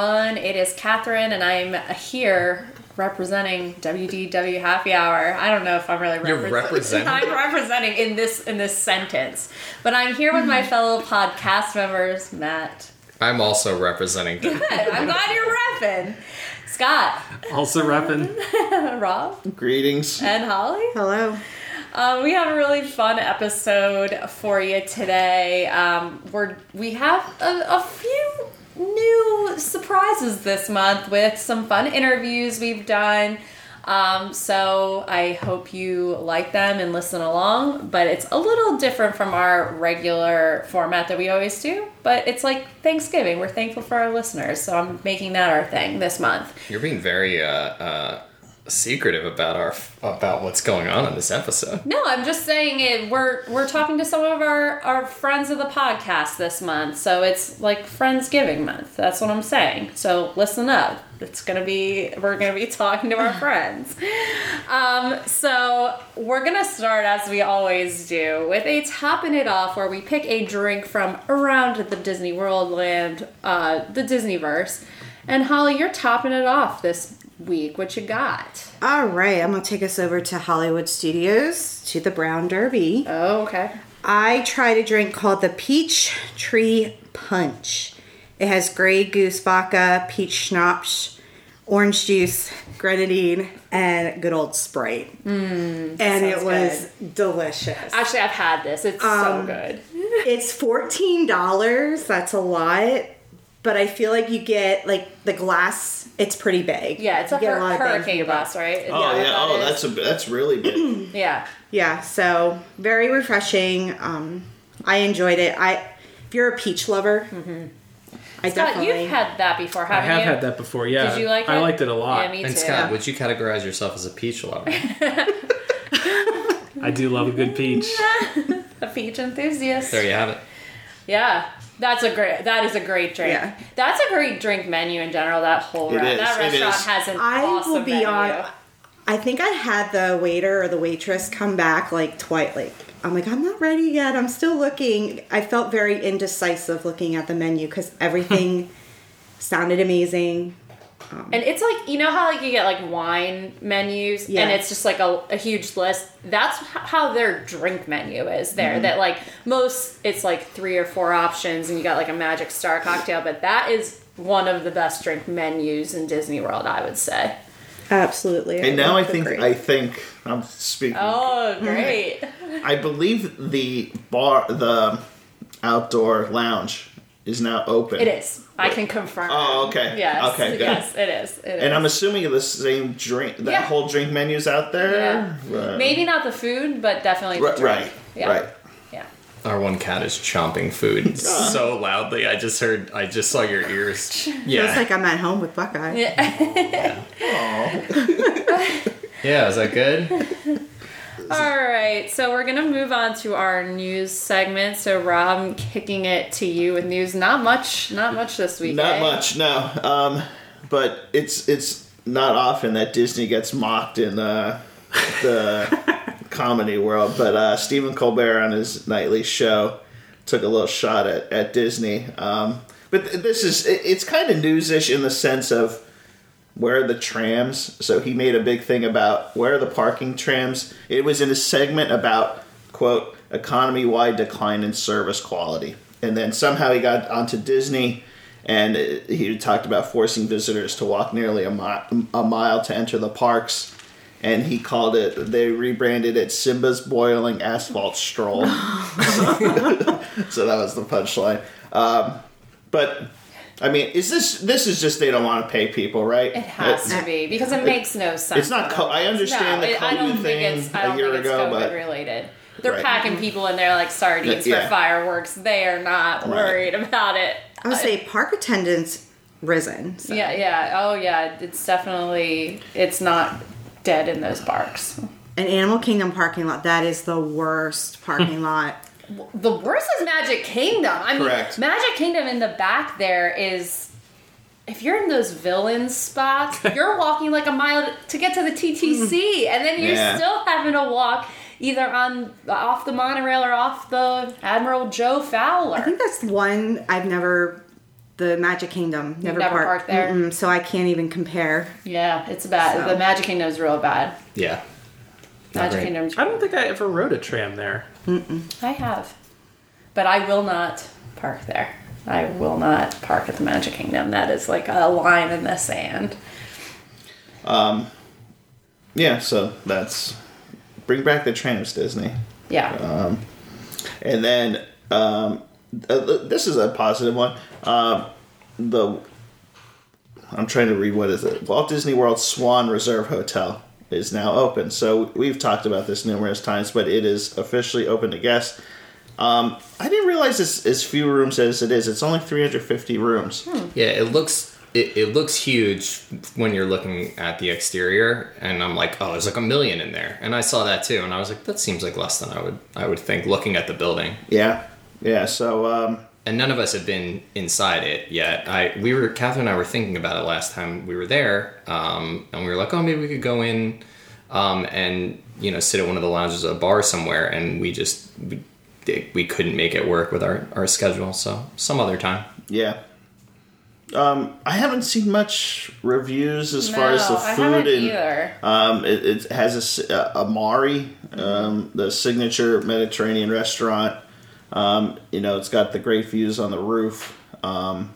Hey everyone, it is Catherine, and I'm here representing WDW Happy Hour. I don't know if I'm really You're representing? I'm representing in this in this sentence, but I'm here with my fellow podcast members, Matt. I'm also representing. Good. I'm glad you're repping. Scott, Also repping. Rob, Greetings. and Holly. Hello. Um, we have a really fun episode for you today. Um, we're we have a, a few new surprises this month with some fun interviews we've done. Um, so I hope you like them and listen along. But it's a little different from our regular format that we always do. But it's like Thanksgiving. We're thankful for our listeners, so I'm making that our thing this month. You're being very uh, uh, secretive about our about what's going on in this episode. No, I'm just saying it. We're we're talking to some of our our friends of the podcast this month, so it's like Friendsgiving month. That's what I'm saying. So listen up. It's gonna be we're gonna be talking to our friends. Um, so we're gonna start as we always do with a topping it off, where we pick a drink from around the Disney World land, uh, the Disneyverse. And Holly, you're topping it off this week. What you got? All right, I'm to take us over to Hollywood Studios to the Brown Derby. Oh, okay. I tried a drink called the Peach Tree Punch. It has Grey Goose vodka, peach schnapps, orange juice, grenadine, and good old Sprite. and it was delicious. Actually, I've had this. It's Um, so good. it's $14. That's a lot. But I feel like you get like the glass. It's pretty big. Yeah, it's a You get hur- lot of hurricane your buck. bus, right? Oh that what yeah. that Oh, is? that's a that's really big. yeah. Yeah, so very refreshing. Um, I enjoyed it. I, if you're a peach lover, I Mm-hmm. Scott, definitely. you've had that before, I haven't have you? had that before. Yeah, Did you like it? I liked it a lot. Yeah, me And too. Scott, would you categorize yourself as a peach lover? I do love a good peach. a peach enthusiast. there you have it. Yeah. That's a great. That is a great drink. Yeah. That's a great drink menu in general. That whole It re- is, that restaurant is. has an I awesome will be menu. on. I think I had the waiter or the waitress come back like twice. Like I'm like I'm not ready yet. I'm still looking. I felt very indecisive looking at the menu because everything sounded amazing. And it's like you know how like you get like wine menus Yeah. and it's just like a, a huge list. That's how their drink menu is there. Mm-hmm. That like most it's like three or four options and you got like a magic star cocktail, but that is one of the best drink menus in Disney World, I would say. Absolutely. And now I think agree. I think I'm speaking. Oh, great. I believe the bar, the outdoor lounge, is now open. It is. I can confirm. Oh, okay. Yes. Okay, good. Yes, it is. It is. And I'm assuming the same drink, that Yeah. whole drink menu's out there. Right. Maybe not the food, but definitely the Right. drink. Right. Yeah. right. Yeah. Our one cat is chomping food ah. so loudly. I just heard. I just saw your ears. Feels Yeah. like I'm at home with Buckeye. Yeah. Yeah. Is that good? All right, so we're gonna move on to our news segment. So Rob, I'm kicking it to you with news. Not much, not much this week. Not eh? much, no. Um, but it's it's not often that Disney gets mocked in uh, the comedy world. But uh, Stephen Colbert on his nightly show took a little shot at at Disney. Um, but th- this is it, it's kind of newsish in the sense of where are the trams. So he made a big thing about where are the parking trams. It was in a segment about quote economy wide decline in service quality, and then somehow he got onto Disney. And he talked about forcing visitors to walk nearly a, mi- a mile to enter the parks. And he called it, they rebranded it Simba's Boiling Asphalt Stroll. so that was the punchline. Um, but, I mean, is this, this is just they don't want to pay people, right? It has to be because it makes no sense. It's not co- I understand the it- I don't COVID think it's. thing I a don't year think ago, COVID but- related. They're Right. packing people in there like sardines Yeah. for fireworks. They are not Right. worried about it. I would say park attendance risen. So. Yeah, yeah. Oh, yeah. It's definitely. It's not dead in those parks. An Animal Kingdom parking lot, that is the worst parking lot. The worst is Magic Kingdom. I mean, Correct. Magic Kingdom in the back there is. If you're in those villain spots, you're walking like a mile to get to the TTC, and then you're Yeah. still having to walk either on off the monorail or off the Admiral Joe Fowler. I think that's one I've never the Magic Kingdom. Never, never parked. parked there? Mm-mm, so I can't even compare. Yeah, it's bad. So- The Magic Kingdom's real bad. Yeah. Not Magic great. Kingdom's. I don't think I ever rode a tram there. I have, but I will not park there. I will not park at the Magic Kingdom. That is like a line in the sand. Um, yeah, so that's bring back the trams, Disney. Yeah. Um, and then um, uh, this is a positive one. Um, the I'm trying to read what is it? Walt Disney World Swan Reserve Hotel is now open. So we've talked about this numerous times, but it is officially open to guests. Um, I didn't realize it's as few rooms as it is. It's only 350 rooms. Yeah, it looks it, it looks huge when you're looking at the exterior, and I'm like, oh, there's like a million in there, and I saw that too, and I was like, that seems like less than I would I would think looking at the building. Yeah, yeah. So um, And none of us have been inside it yet. I we were Catherine and I were thinking about it last time we were there, um, and we were like, oh, maybe we could go in um, and you know sit at one of the lounges at a bar somewhere, and we just we, we couldn't make it work with our our schedule, so some other time. Yeah. Um, I haven't seen much reviews as far as the No, I food haven't and either. um, it, it has a Amare, um, the signature Mediterranean restaurant. Um, you know, it's got the great views on the roof. Um,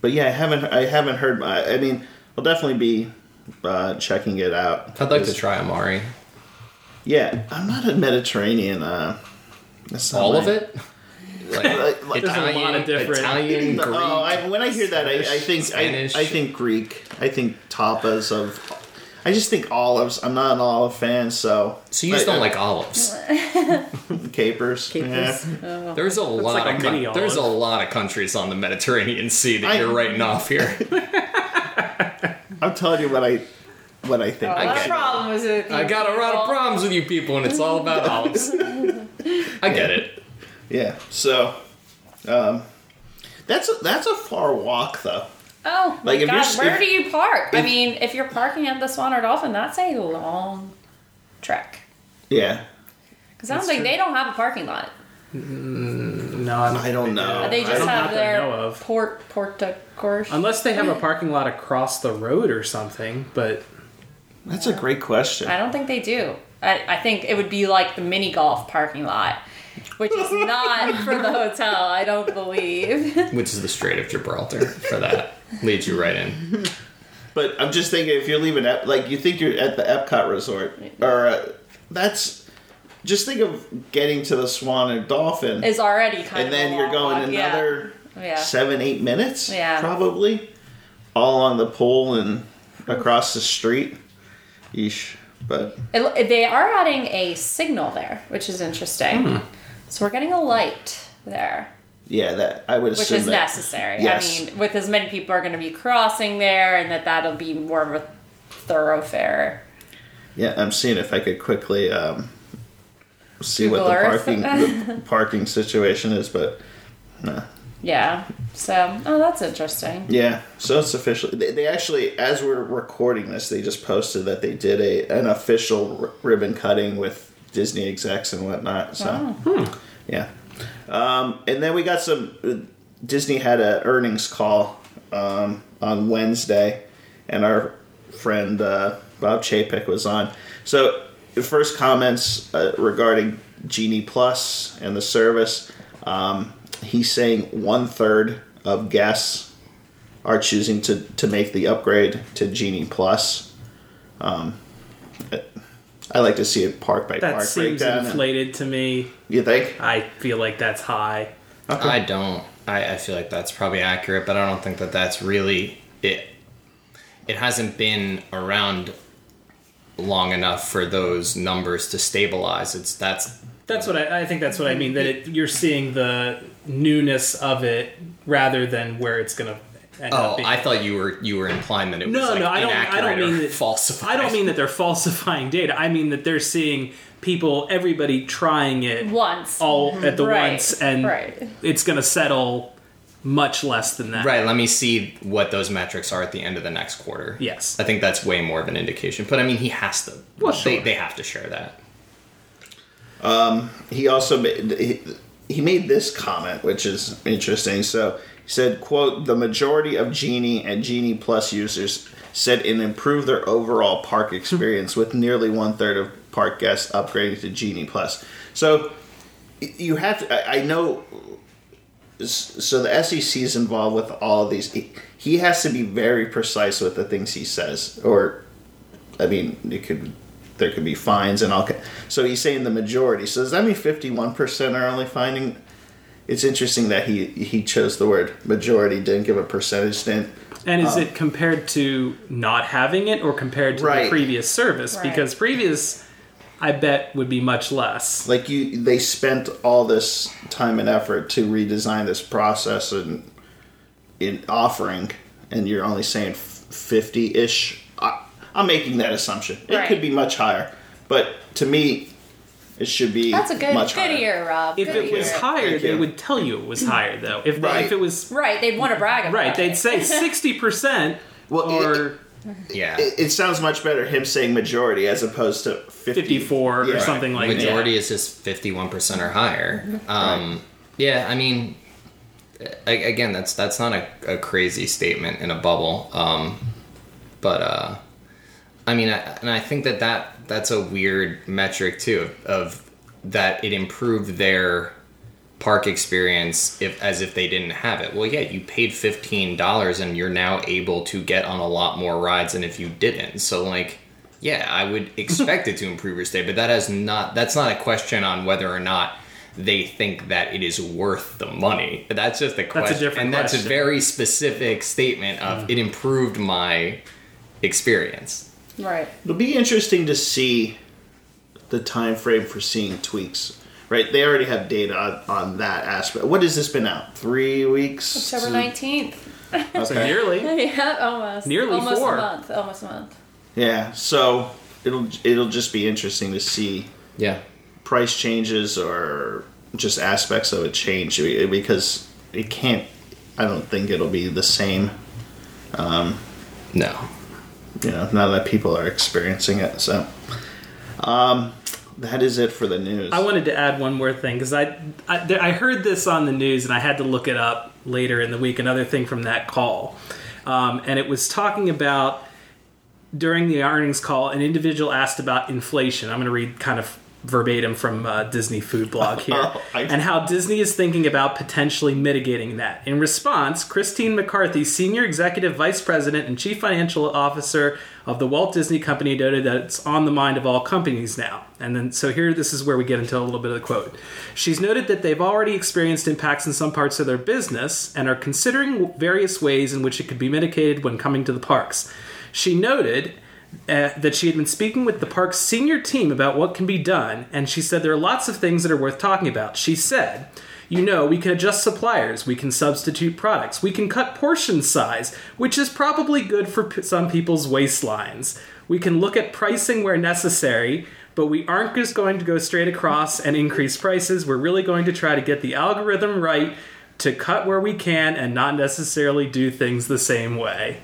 but yeah, I haven't I haven't heard. I, I mean, I'll definitely be uh, checking it out. I'd like to try Amare. Yeah, I'm not a Mediterranean. Uh, that's not All my- of it. Like, Like- like- There's a lot Italian, of different- Italian, Greek. Oh, I, when I hear that, I, I think I, I think Greek. I think tapas of. I just think olives. I'm not an olive fan, so. so you just I- don't like olives. capers. Capers. Yeah. There's a lot like a of coun- mini there's a lot of countries on the Mediterranean Sea that I- you're writing off here. I'm telling you what I what I think. Oh, I get problem was it? I got a lot of problems with you people, and it's all about olives. I get it. Yeah. So, um, that's a, that's a far walk though. Oh my Like, if god, you're where if- do you park? I mean, if you're parking at the Swan or Dolphin, that's a long trek. Yeah. Because I don't think true. they don't have a parking lot. Mm, no, I don't, I don't know. They just don't- have not that I their of. port porta course. Unless they have a parking lot across the road or something, but That's a great question. I don't think they do. I, I think it would be like the mini golf parking lot, which is not for the hotel. I don't believe. Which is the Strait of Gibraltar for that. Leads you right in. But I'm just thinking if you're leaving, Ep- like you think you're at the Epcot resort, or uh, that's. Just think of getting to the Swan and Dolphin, Is already kind of and then a you're long going walk. Yeah. another Yeah. seven, eight minutes, Yeah. probably, all on the pool and across the street. Yeesh. But It- they are adding a signal there, which is interesting. Hmm. So we're getting a light there, yeah, that I would assume which is that, necessary. Yes. I mean, with as many people are going to be crossing there, and that that'll be more of a thoroughfare. Yeah, I'm seeing if I could quickly um, see what the Earth. parking the parking situation is, but no. Yeah. So, oh, that's interesting. Yeah, so it's officially. They, they actually, as we're recording this, they just posted that they did a an official r- ribbon cutting with Disney execs and whatnot. So, Oh. yeah. Um, and then we got some. uh, Disney had an earnings call um, on Wednesday, and our friend uh, Bob Chapek was on. So, the first comments uh, regarding Genie Plus and the service. Um, he's saying one third of guests are choosing to, to make the upgrade to Genie Plus. Um, I like to see it park by that park seems breakdown. Uh, inflated to me. you think? I feel like that's high. I don't. I, I feel like that's probably accurate, but I don't think that that's really it. It hasn't been around long enough for those numbers to stabilize. It's that's That's what I, I think. That's what I mean. That it, you're seeing the newness of it rather than where it's gonna end up Oh, being. I thought you were you were implying that it was no, like no, I don't. I inaccurate don't or mean that falsified. I don't mean that they're falsifying data. I mean that they're seeing people, everybody trying it Once. all mm-hmm. at the Right, once, and right. it's gonna settle much less than that. Right, let me see what those metrics are at the end of the next quarter. Yes. I think that's way more of an indication. But I mean, he has to. Well, they, sure. they have to share that. Um, he also made he, he made this comment which is interesting so He said, "quote The majority of Genie and Genie Plus users said it improved their overall park hmm. experience, with nearly one third of park guests upgrading to Genie Plus." So you have to. I know. So the SEC is involved with all of these. He- He has to be very precise with the things he says, or I mean, it could there could be fines and all. So he's saying the majority. So does that mean fifty one percent are only finding? It's interesting that he he chose the word majority, didn't give a percentage. Didn't And is um, it compared to not having it or compared to Right. the previous service? Right. Because previous, I bet, would be much less. like you they spent all this time and effort to redesign this process and in offering, and you're only saying fifty ish. I'm making that assumption. It Right. could be much higher, but to me, it should be That's a good much good higher. ear, Rob. If good it was higher, Thank they you. would tell you it was higher, though. If, they, Right. if it was right, they'd want to brag about right, it. they'd say sixty percent Well, or Yeah. It, it sounds much better him saying majority as opposed to 50, fifty-four or Yeah. something like that. majority is just 51% or higher um, yeah i mean again that's that's not a, a crazy statement in a bubble um, but uh, i mean I, and i think that, that that's a weird metric too of that it improved their park experience if as if they didn't have it well yeah you paid $15 and you're now able to get on a lot more rides than if you didn't so like yeah, I would expect it to improve your stay, but that has not. That's not a question on whether or not they think that it is worth the money. But That's just a question, different and that's a very specific statement of it improved my experience. Right. It'll be interesting to see the time frame for seeing tweaks. Right, they already have data on, on that aspect. What has this been out? Three weeks. October nineteenth. So nearly. yeah, almost. Nearly almost four. a month. Almost a month. Yeah, so it'll it'll just be interesting to see Yeah, price changes or just aspects of it change because it can't. I don't think it'll be the same. Um, no, You know, now that people are experiencing it. So, um, that is it for the news. I wanted to add one more thing because I, I I heard this on the news and I had to look it up later in the week. Another thing from that call, um, and it was talking about during the earnings call, an individual asked about inflation. I'm going to read kind of verbatim from uh, Disney Food Blog here, Oh, I- and how Disney is thinking about potentially mitigating that. In response, Christine McCarthy, Senior Executive Vice President and Chief Financial Officer of the Walt Disney Company, noted that it's on the mind of all companies now. And then, so here, this is where we get into a little bit of the quote. She's noted that they've already experienced impacts in some parts of their business and are considering various ways in which it could be mitigated when coming to the parks. She noted uh, that she had been speaking with the park's senior team about what can be done, and she said there are lots of things that are worth talking about. She said, you know, we can adjust suppliers, we can substitute products, we can cut portion size, which is probably good for p- some people's waistlines. We can look at pricing where necessary, but we aren't just going to go straight across and increase prices. We're really going to try to get the algorithm right to cut where we can and not necessarily do things the same way.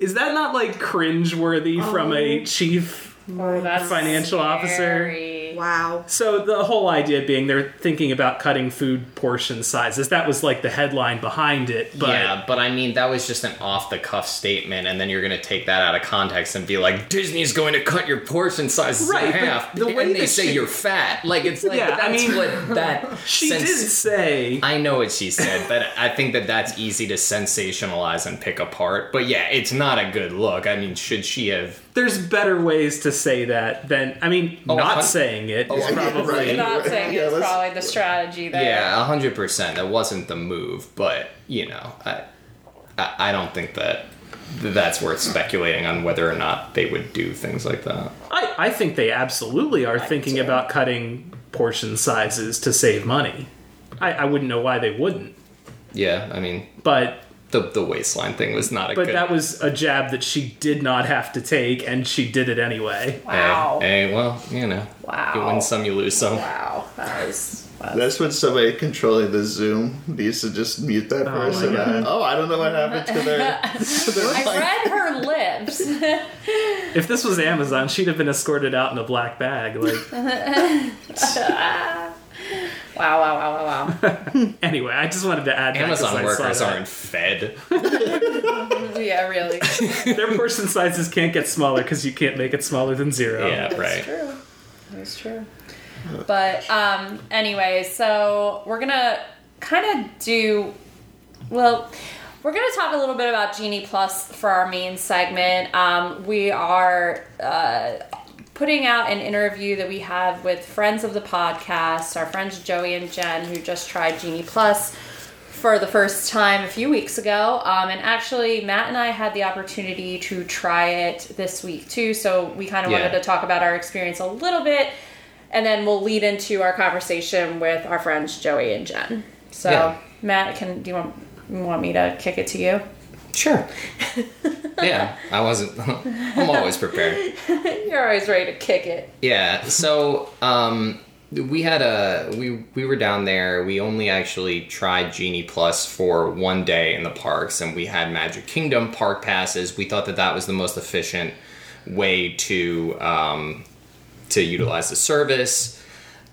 Is that not like cringeworthy from um, a chief? Oh, that's Financial officer. Scary. Wow. So the whole idea being they're thinking about cutting food portion sizes. That was like the headline behind it. But yeah, but I mean that was just an off the cuff statement, and then you're gonna take that out of context and be like, Disney's going to cut your portion sizes Right, in half, the way and they say she- you're fat. Like it's like Yeah, I mean- what that she sens- did say I know what she said, but I think that that's easy to sensationalize and pick apart. But yeah, it's not a good look. I mean, should she have? There's better ways to say that than I mean Oh, not hun- saying it Oh, is yeah, probably right. Not saying Yeah, it's probably the strategy there. Yeah, hundred percent. That wasn't the move, but you know, I, I, I don't think that that's worth speculating on whether or not they would do things like that. I, I think they absolutely are thinking too. about cutting portion sizes to save money. I, I wouldn't know why they wouldn't. Yeah, I mean, But the the waistline thing was not a good. but good. that was a jab that she did not have to take and she did it anyway. Wow. Hey, hey, well, you know, Wow. you win some, you lose some. Wow. That was. That's, That's when somebody controlling the Zoom needs to just mute that oh person. God. oh, I don't know what happened to their. to their I mic. read her lips. If this was Amazon, she'd have been escorted out in a black bag. Like Wow, wow, wow, wow, wow. Anyway, I just wanted to add that 'cause Amazon I saw workers that. aren't fed. yeah, really. Their portion sizes can't get smaller because you can't make it smaller than zero. Yeah, right. That's right. true. That's true. But um, anyway, so we're gonna kind of do well. We're gonna talk a little bit about Genie Plus for our main segment. Um, we are uh, putting out an interview that we have with friends of the podcast, our friends Joey and Jen, who just tried Genie Plus for the first time a few weeks ago. Um, and actually, Matt and I had the opportunity to try it this week too. So we kind of Yeah. wanted to talk about our experience a little bit. And then we'll lead into our conversation with our friends Joey and Jen. So, Yeah. Matt, can do you want, you want me to kick it to you? Sure. yeah, I wasn't. I'm always prepared. You're always ready to kick it. Yeah. So um, we had a we we were down there. We only actually tried Genie Plus for one day in the parks, and we had Magic Kingdom park passes. We thought that that was the most efficient way to um, to utilize the service.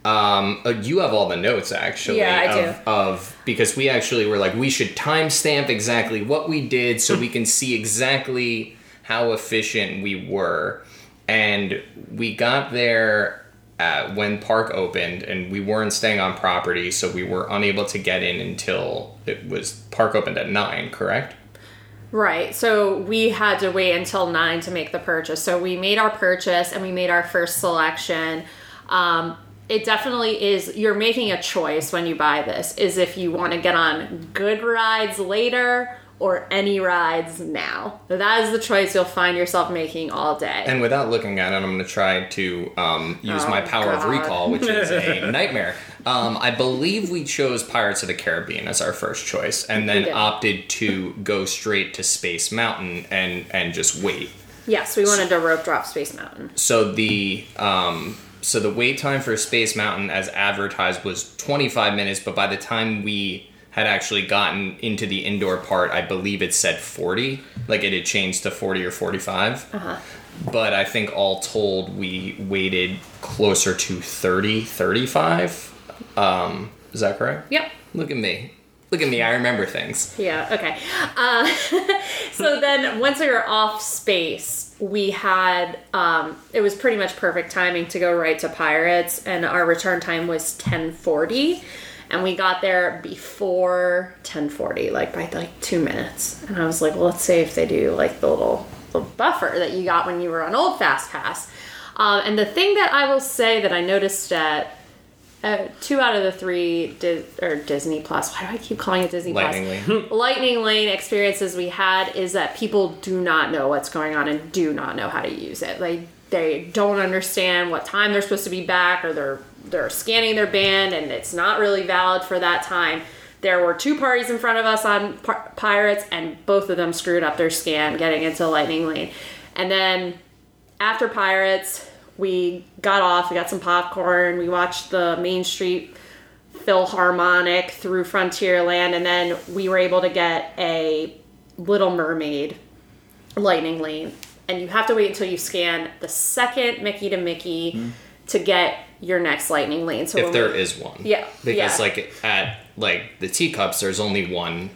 Um, uh, you have all the notes actually. Yeah, I of, do. Of because we actually were like we should timestamp exactly what we did so we can see exactly how efficient we were, and we got there uh, when park opened, and we weren't staying on property, so we were unable to get in until it was park opened at nine. Correct. Right. So we had to wait until nine to make the purchase. So we made our purchase and we made our first selection. Um, it definitely is. You're making a choice when you buy this. Is if you want to get on good rides later or any rides now. That is the choice you'll find yourself making all day. And without looking at it, I'm going to try to um, use Oh, my power God. of recall, which is a nightmare. Um, I believe we chose Pirates of the Caribbean as our first choice, and then opted to go straight to Space Mountain and and just wait. yes, we wanted to rope drop Space Mountain. So the um, so the wait time for Space Mountain, as advertised, was 25 minutes. But by the time we had actually gotten into the indoor part, I believe it said 40. Like it had changed to 40 or 45. Uh-huh. But I think all told, we waited closer to 30, 35. Um, is that correct? Yep. Look at me. Look at me. I remember things. Yeah, okay. Uh, so then once we were off space, we had, um, it was pretty much perfect timing to go right to Pirates, and our return time was 1040. And we got there before 1040, like by like two minutes. And I was like, well, let's see if they do like the little, little buffer that you got when you were on Old Fast Pass. Um, and the thing that I will say that I noticed at uh, two out of the three Di- or Disney Plus. Why do I keep calling it Disney Lightning Plus? Lightning Lane experiences we had is that people do not know what's going on and do not know how to use it. Like they don't understand what time they're supposed to be back, or they're they're scanning their band and it's not really valid for that time. There were two parties in front of us on Pir- Pirates, and both of them screwed up their scan getting into Lightning Lane. And then after Pirates, we got off, we got some popcorn, we watched the Main Street Philharmonic through Frontierland, and then we were able to get a Little Mermaid Lightning Lane. And you have to wait until you scan the second Mickey to Mickey to get your next Lightning Lane. So If there we- is one. Yeah, Because yeah. like at like the teacups, there's only one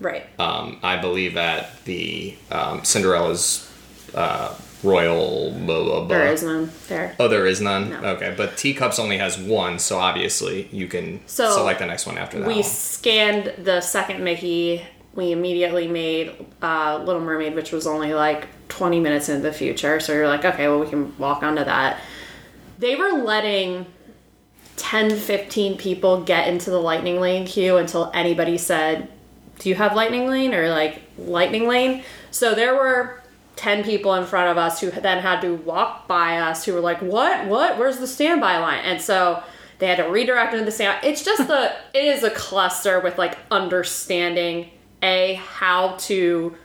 right. um, I believe at the um, Cinderella's uh, Royal. Blah, blah, blah. There is none there. Oh, there is none. No. Okay, but teacups only has one, so obviously you can So, select the next one after that. we one. scanned the second Mickey. We immediately made uh, Little Mermaid, which was only like 20 minutes into the future. So you're like, okay, well, we can walk onto that. They were letting 10, 15 people get into the Lightning Lane queue until anybody said, Do you have Lightning Lane or like Lightning Lane? So there were 10 people in front of us who then had to walk by us who were like, What? What? Where's the standby line? And so they had to redirect into the stand. It's just the, it is a cluster with like understanding A, how to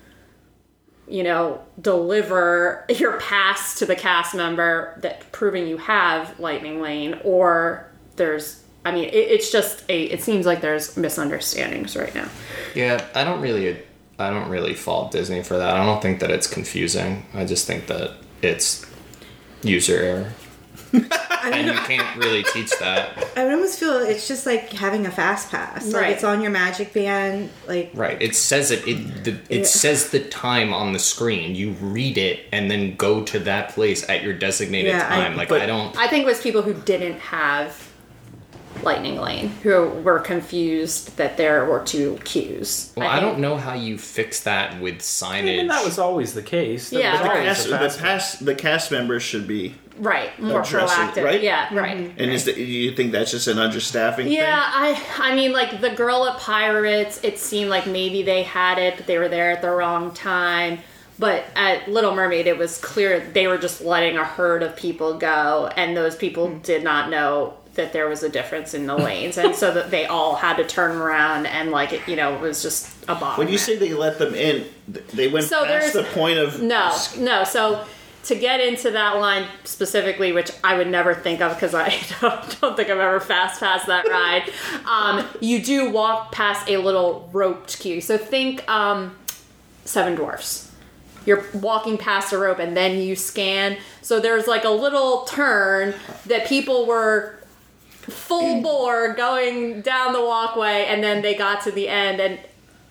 you know, deliver your pass to the cast member that proving you have Lightning Lane, or there's, I mean, it, it's just a, it seems like there's misunderstandings right now. yeah, I don't really, I don't really fault Disney for that. I don't think that it's confusing. I just think that it's user error. and you can't really teach that. I would almost feel it's just like having a fast pass. Like Right. it's on your magic band. Like Right. It says it. It the, it Yeah. says the time on the screen. You read it and then go to that place at your designated Yeah, I- time. like I don't. I think it was people who didn't have lightning lane who were confused that there were two queues. Well, I, think- don't know how you fix that with signage. I mean, that was always the case. That Yeah, but The always cast, the, past, the cast members should be. right more Address proactive. right? Yeah, mm-hmm. right. And is the, you think that's just an understaffing Yeah, thing? I I mean like the girl at Pirates, it seemed like maybe they had it, but they were there at the wrong time. But at Little Mermaid, it was clear they were just letting a herd of people go, and those people mm-hmm. did not know that there was a difference in the lanes, and so that they all had to turn around and like it, you know, it was just a bottleneck. When you say they let them in, they went So past the point of No, no. So to get into that line specifically, which I would never think of because I don't, don't think I've ever fast passed that ride, um, you do walk past a little roped queue. So think um, Seven Dwarfs. You're walking past a rope and then you scan. So there's like a little turn that people were full bore going down the walkway and then they got to the end and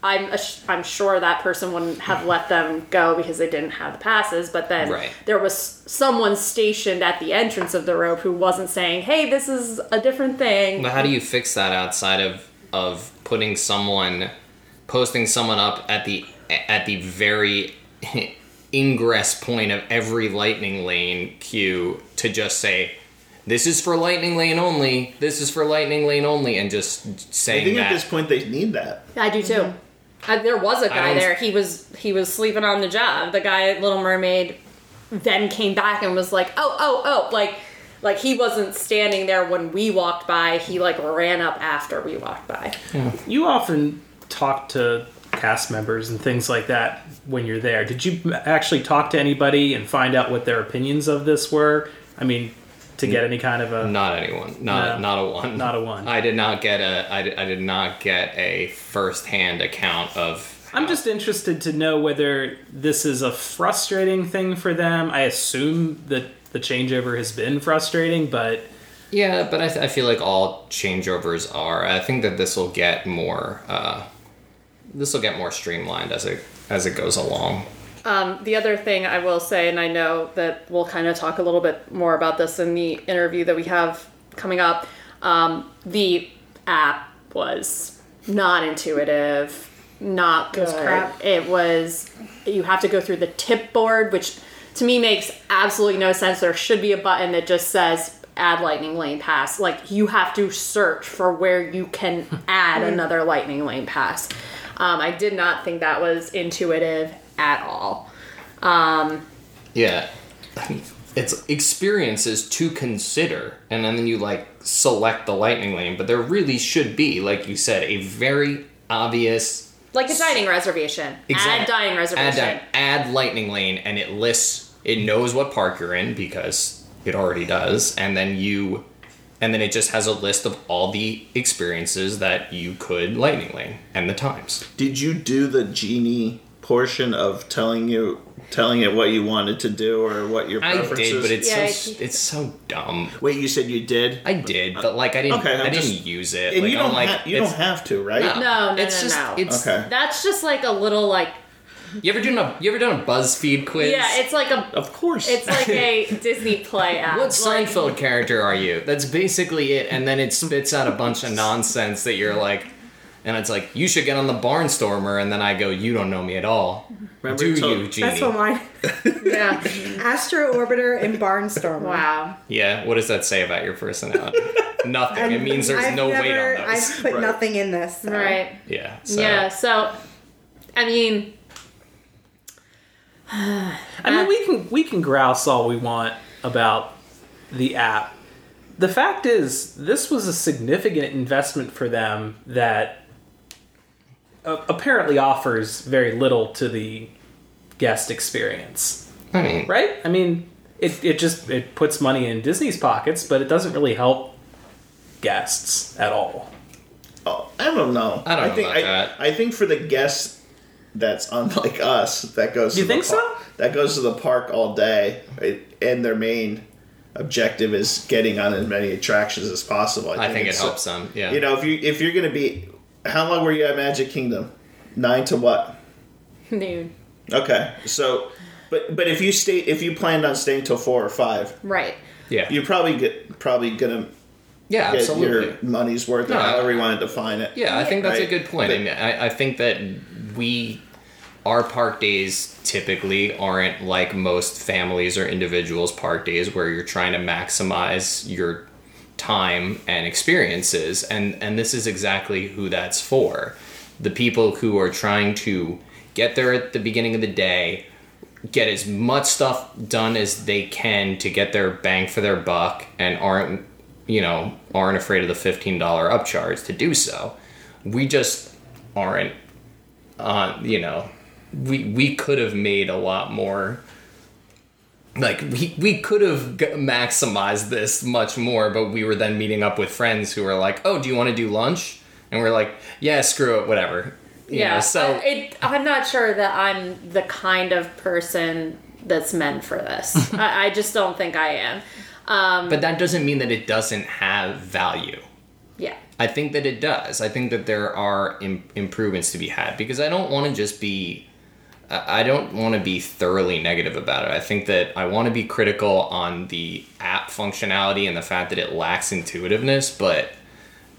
I'm I'm sure that person wouldn't have mm. let them go because they didn't have the passes but then Right. there was someone stationed at the entrance of the rope who wasn't saying hey this is a different thing But how do you fix that outside of of putting someone, posting someone up at the at the very ingress point of every lightning lane queue to just say, "This is for lightning lane only. This is for lightning lane only," and just saying. I think that. at this point they need that. I do too. Uh, there was a guy there. He was he was sleeping on the job. The guy at Little Mermaid then came back and was like, "Oh, oh, oh!" Like, like he wasn't standing there when we walked by. He like ran up after we walked by. You often talk to cast members and things like that when you're there. Did you actually talk to anybody and find out what their opinions of this were? I mean, to get any kind of a Not anyone. Not No. not a one. Not a one. I did not get a. I did, I did not get a first-hand account of. I'm just interested to know whether this is a frustrating thing for them. I assume that the changeover has been frustrating, but Yeah, but I, th- I feel like all changeovers are. I think that this will get more. Uh, this will get more streamlined as it as it goes along. Um, the other thing I will say, and I know that we'll kind of talk a little bit more about this in the interview that we have coming up. Um, the app was not intuitive, not good. crap. It was you have to go through the tip board, which to me makes absolutely no sense. There should be a button that just says add lightning lane pass. Like you have to search for where you can add another lightning lane pass. Um, I did not think that was intuitive at all. Um, Yeah, it's experiences to consider, and then you like select the lightning lane. But there really should be, like you said, a very obvious like a dining reservation. Add dining reservation. Add, di- add lightning lane, and it lists. It knows what park you're in because it already does, and then you, and then it just has a list of all the experiences that you could lightning lane and the times. Did you do the genie portion of telling you telling it what you wanted to do or what your preferences. I did, but it's Yeah, so he- it's so dumb. Wait, you said you did. I did, but uh, like I didn't. Okay, I'm I didn't use it. and like, you I'm don't like, ha- you don't have to, right? No, No, no, it's no, just no. it's. Okay. That's just like a little like You ever done a you ever done a BuzzFeed quiz? yeah, it's like a Of course. it's like a Disney Play app. What Like, Seinfeld character are you? That's basically it, and then it spits out a bunch of nonsense that you're like, and it's like you should get on the Barnstormer, and then I go, you don't know me at all, Remember do to- you, Genie? that's what mine. Yeah. Astro Orbiter and Barnstormer. Wow. yeah, what does that say about your personality? Nothing. it means there's I've no weight on those. I've put Right. nothing in this. so. Right. yeah. So. Yeah. So, I mean, I mean, we can we can grouse all we want about the app. The fact is, this was a significant investment for them that uh, apparently offers very little to the guest experience. I mean, Right? I mean, it, it just it puts money in Disney's pockets, but it doesn't really help guests at all. Oh, I don't know. I don't know think about I, that. I think for the guest that's unlike us, that goes. You to the think par- so? That goes to the park all day right, and their main objective is getting on as many attractions as possible. I think it it's- helps them. Yeah. You know, if you if you're gonna be, how long were you at Magic Kingdom? Nine to what? Noon. Okay, so, but but if you stay, if you planned on staying till four or five, Right. yeah. you're probably get probably gonna yeah, get absolutely. your money's worth, or No, I- however you want to define it. Yeah, I think that's a good point. But- and I, I think that we, our park days typically aren't like most families or individuals' park days where you're trying to maximize your time and experiences. And, and this is exactly who that's for. The people who are trying to get there at the beginning of the day, get as much stuff done as they can to get their bang for their buck and aren't you know aren't afraid of the $15 upcharge to do so we just aren't uh, you know we we could have made a lot more like we, we could have g- maximized this much more but we were then meeting up with friends who were like oh do you want to do lunch and we're like yeah screw it whatever You yeah. know, so I, it, I'm not sure that I'm the kind of person that's meant for this. I, I just don't think I am. Um, but that doesn't mean that it doesn't have value yeah. I think that it does. I think that there are Im- improvements to be had because I don't want to just be. I don't want to be thoroughly negative about it. I think that I want to be critical on the app functionality and the fact that it lacks intuitiveness, but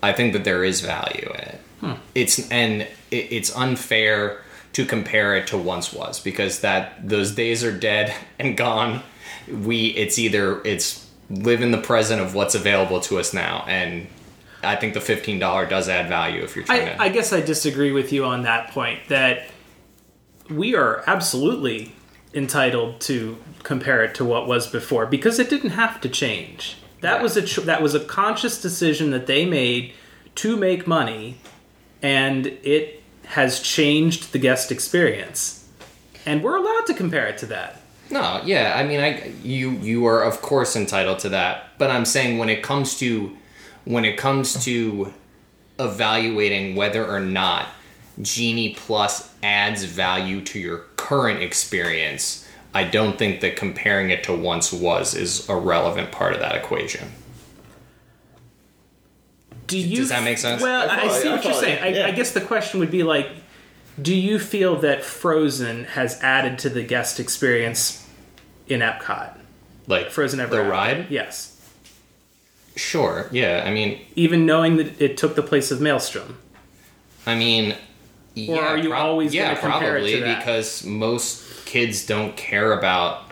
I think that there is value in it. Hmm. It's and it, it's unfair to compare it to once was because that those days are dead and gone. We it's either it's live in the present of what's available to us now and I think the fifteen dollar does add value if you're trying I, to. I guess I disagree with you on that point. That we are absolutely entitled to compare it to what was before because it didn't have to change. That was a that was a conscious decision that they made to make money, and it has changed the guest experience. And we're allowed to compare it to that. No, yeah, I mean, I you you are of course entitled to that, but I'm saying when it comes to when it comes to evaluating whether or not Genie Plus adds value to your current experience, I don't think that comparing it to once was is a relevant part of that equation. Do you? Does that make sense? Well, I I, see you, I what you're saying. you, I, I guess the question would be like, do you feel that Frozen has added to the guest experience in Epcot? Like Frozen Ever the After? ride? Yes. Sure. Yeah. I mean, Even knowing that it took the place of Maelstrom. I mean, yeah, are you always yeah, gonna compare it probably because most kids don't care about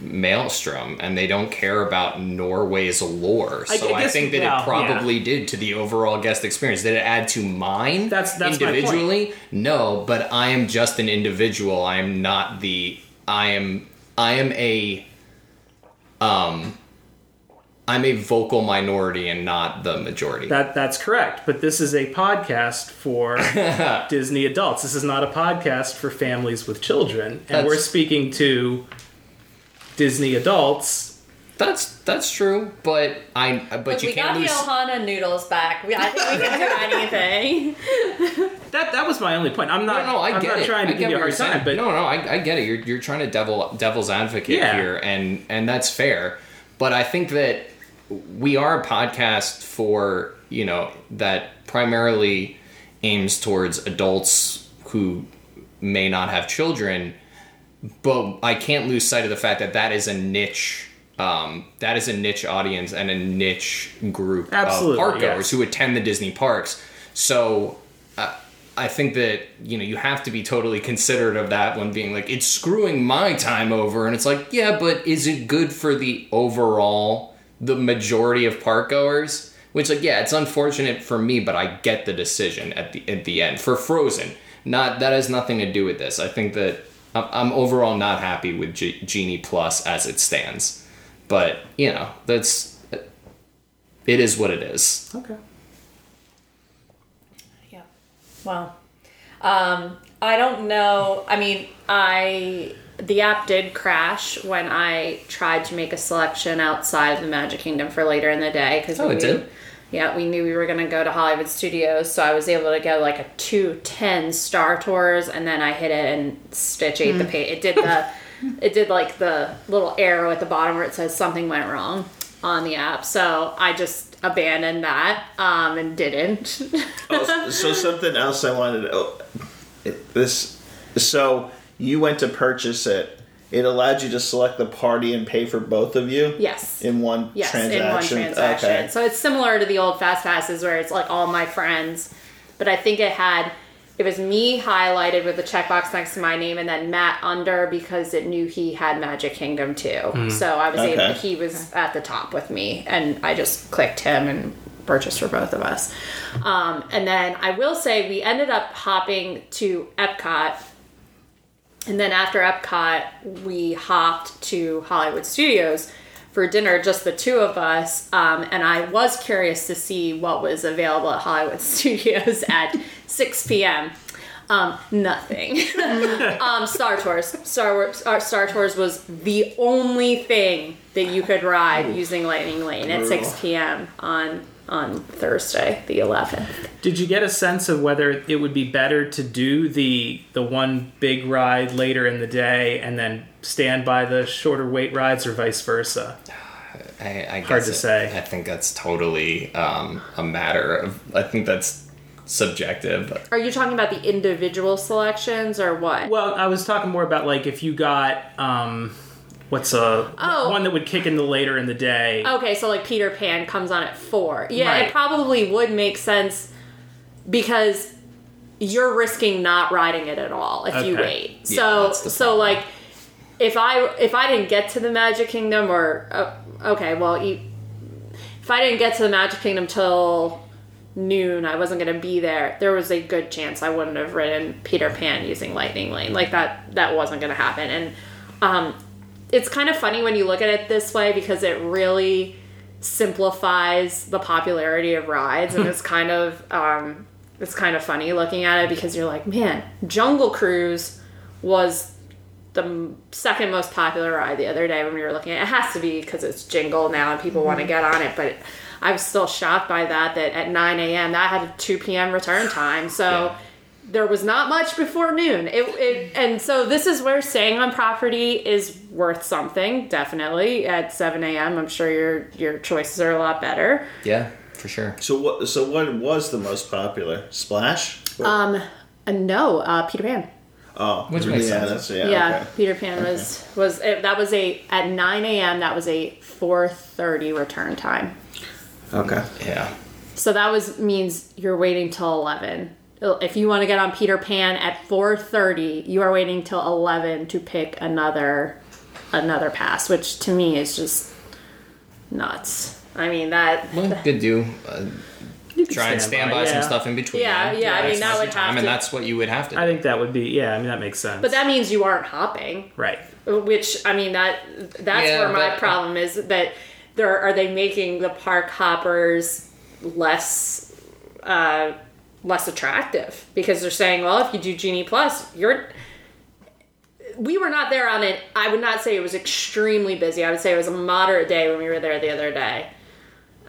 Maelstrom and they don't care about Norway's lore. So I I, guess- think that well, it probably did to the overall guest experience. Did it add to mine That's- that's my point. individually? No, but I am just an individual. I am not the I am I am a um I'm a vocal minority and not the majority. That that's correct. But this is a podcast for Disney adults. This is not a podcast for families with children. And That's- we're speaking to Disney adults. That's that's true, but I but Look, you we got can't the lose. Ohana noodles back. We, I think we can do anything. That that was my only point. I'm not No, no, I I'm get not it. trying to I give you a hard you're saying. time, but no, no, I, I get it. You're you're trying to devil devil's advocate Yeah. here, and and that's fair. But I think that we are a podcast for you know that primarily aims towards adults who may not have children, but I can't lose sight of the fact that that is a niche. Um, that is a niche audience and a niche group Absolutely, of park goers yes. who attend the Disney parks. So uh, I think that you know you have to be totally considerate of that when being like it's screwing my time over, and it's like yeah, but is it good for the overall the majority of park goers? Which like yeah, it's unfortunate for me, but I get the decision at the at the end for Frozen. Not that has nothing to do with this. I think that I'm, I'm overall not happy with G- Genie Plus as it stands, but you know that's it is what it is. okay. Yeah. Well, um, I don't know. I mean, I the app did crash when I tried to make a selection outside of the Magic Kingdom for later in the day because Oh, we it knew, did? Yeah, we knew we were gonna go to Hollywood Studios, so I was able to get like a two ten Star Tours, and then I hit it and Stitch ate the page. It did the it did like the little arrow at the bottom where it says something went wrong on the app. So I just abandoned that um, and didn't. oh, so something else I wanted to. Oh, it, this. So you went to purchase it. It allowed you to select the party and pay for both of you. yes. In one Yes, transaction. in one transaction. Okay. So it's similar to the old fast passes where it's like all my friends, but I think it had it was me highlighted with the checkbox next to my name and then Matt under because it knew he had Magic Kingdom too. So I was able he was at the top with me and I just clicked him and purchased for both of us. Um, and then I will say we ended up hopping to Epcot and then after Epcot, we hopped to Hollywood Studios for dinner, just the two of us. Um, and I was curious to see what was available at Hollywood Studios at 6 p.m. Um, nothing. um, Star Tours. Star Wars. uh, Star Tours was the only thing that you could ride using Lightning Lane at 6 p.m. on on Thursday, the 11th. Did you get a sense of whether it would be better to do the the one big ride later in the day and then stand by the shorter wait rides, or vice versa? I, I Hard guess to it- say. I think that's totally um, a matter of. I think that's subjective. Are you talking about the individual selections or what? Well, I was talking more about like if you got um, what's a Oh. one that would kick in the later in the day. Okay, so like Peter Pan comes on at four. Yeah, Right. it probably would make sense because you're risking not riding it at all if you wait. Yeah, So so problem. like if I if I didn't get to the Magic Kingdom or uh, okay, well you, if I didn't get to the Magic Kingdom till noon, I wasn't going to be there. There was a good chance I wouldn't have ridden Peter Pan using Lightning Lane. Like that that wasn't going to happen. And um it's kind of funny when you look at it this way because it really simplifies the popularity of rides and it's kind of um, it's kind of funny looking at it because you're like man jungle cruise was the second most popular ride the other day when we were looking at it. It has to be because it's jingle now and people want to get on it but i was still shocked by that that at 9 a.m that had a 2 p.m return time so Yeah. There was not much before noon. It, it and so this is where staying on property is worth something. Definitely at seven a.m. I'm sure your your choices are a lot better. Yeah, for sure. So what? So what was the most popular? Splash. Um, uh, no, uh, Peter Pan. oh, Which makes yeah, sense. That's, yeah. Yeah, okay. Peter Pan was was it, that was a at nine a.m. That was a four thirty return time. Okay. Yeah. So that was means you're waiting till eleven. If you want to get on Peter Pan at four thirty, you are waiting till eleven to pick another another pass, which to me is just nuts. I mean that. Well, could do. Uh, You could try and stand by yeah. some stuff in between. Yeah, then. yeah, I mean, That's that the would have time, to- and that's what you would have to. I think that would be yeah. I mean that makes sense. But that means you aren't hopping, right. which I mean that that's Yeah, where my but- problem is that there are they making the park hoppers less uh, less attractive because they're saying, well, if you do Genie Plus, you're we were not there on it. I would not say it was extremely busy. I would say it was a moderate day when we were there the other day.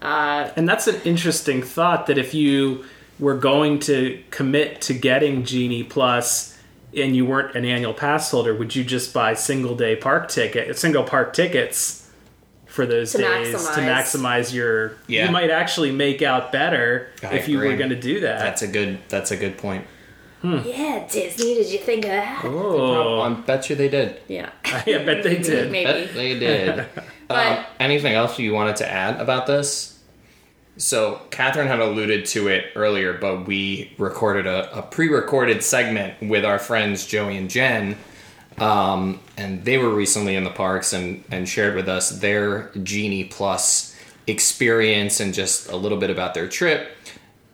Uh, And that's an interesting thought that if you were going to commit to getting Genie Plus and you weren't an annual pass holder, would you just buy single day park ticket, single park tickets for those To days to maximize. maximize your? Yeah. You might actually make out better I if you were going to do that. That's a good. That's a good point. yeah, Disney. Did you think of that? oh, I bet you they did. Yeah, I bet they did. maybe. Bet they did. But- um, anything else you wanted to add about this? So Catherine had alluded to it earlier, but we recorded a, a pre-recorded segment with our friends Joey and Jen, um, and they were recently in the parks and and shared with us their Genie Plus experience and just a little bit about their trip.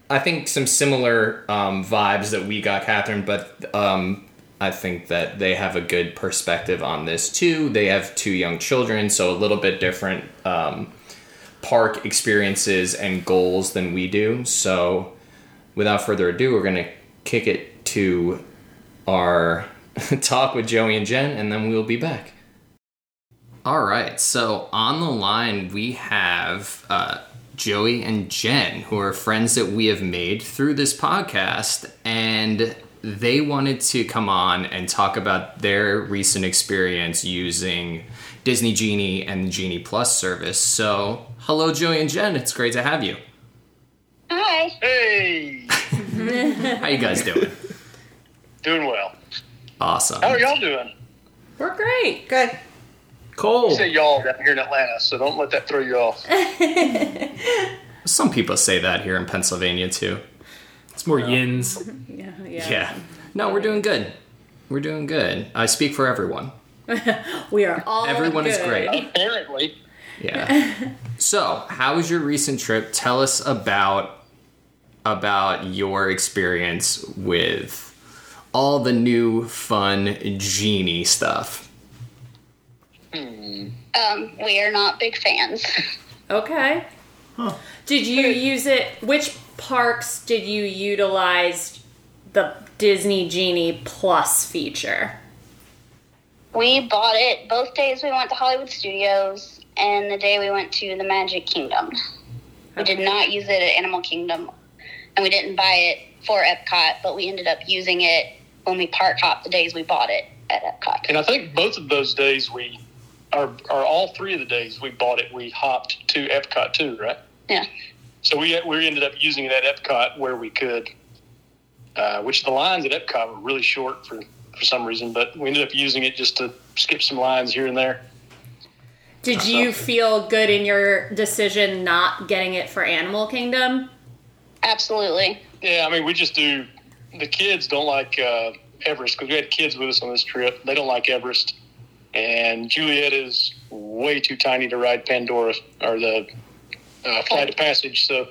I think some similar um, vibes that we got, Catherine, but um, I think that they have a good perspective on this too. They have two young children, so a little bit different um, park experiences and goals than we do. So, without further ado, we're going to kick it to our talk with Joey and Jen, and then we'll be back. All right, so on the line we have uh, Joey and Jen, who are friends that we have made through this podcast, and they wanted to come on and talk about their recent experience using Disney Genie and the Genie Plus service. So, hello, Joey and Jen. It's great to have you. Hi. Hey, How you guys doing? doing well. Awesome. How are y'all doing? We're great. Good. Cool. You say y'all down here in Atlanta, so don't let that throw you off. Some people say that here in Pennsylvania too. It's more yins. Yeah, yeah. Yeah. No, we're doing good. We're doing good. I speak for everyone. We are all Everyone is great. Apparently, Yeah. so, how was your recent trip? Tell us about about your experience with all the new fun genie stuff. Um, we are not big fans. Okay. Did you use it? Which parks did you utilize the Disney Genie Plus feature? We bought it both days we went to Hollywood Studios and the day we went to the Magic Kingdom. We did not use it at Animal Kingdom, and we didn't buy it for Epcot, but we ended up using it when we park hopped the days we bought it at Epcot. and I think both of those days we, are, are all three of the days we bought it, we hopped to Epcot too, right? Yeah. So we we ended up using it at Epcot where we could, uh, which the lines at Epcot were really short for for some reason, but we ended up using it just to skip some lines here and there. Did you feel good in your decision not getting it for Animal Kingdom? Absolutely. Yeah, I mean, we just do. The kids don't like uh, Everest because we had kids with us on this trip. They don't like Everest, and Juliet is way too tiny to ride Pandora or the uh, Flight of Passage. So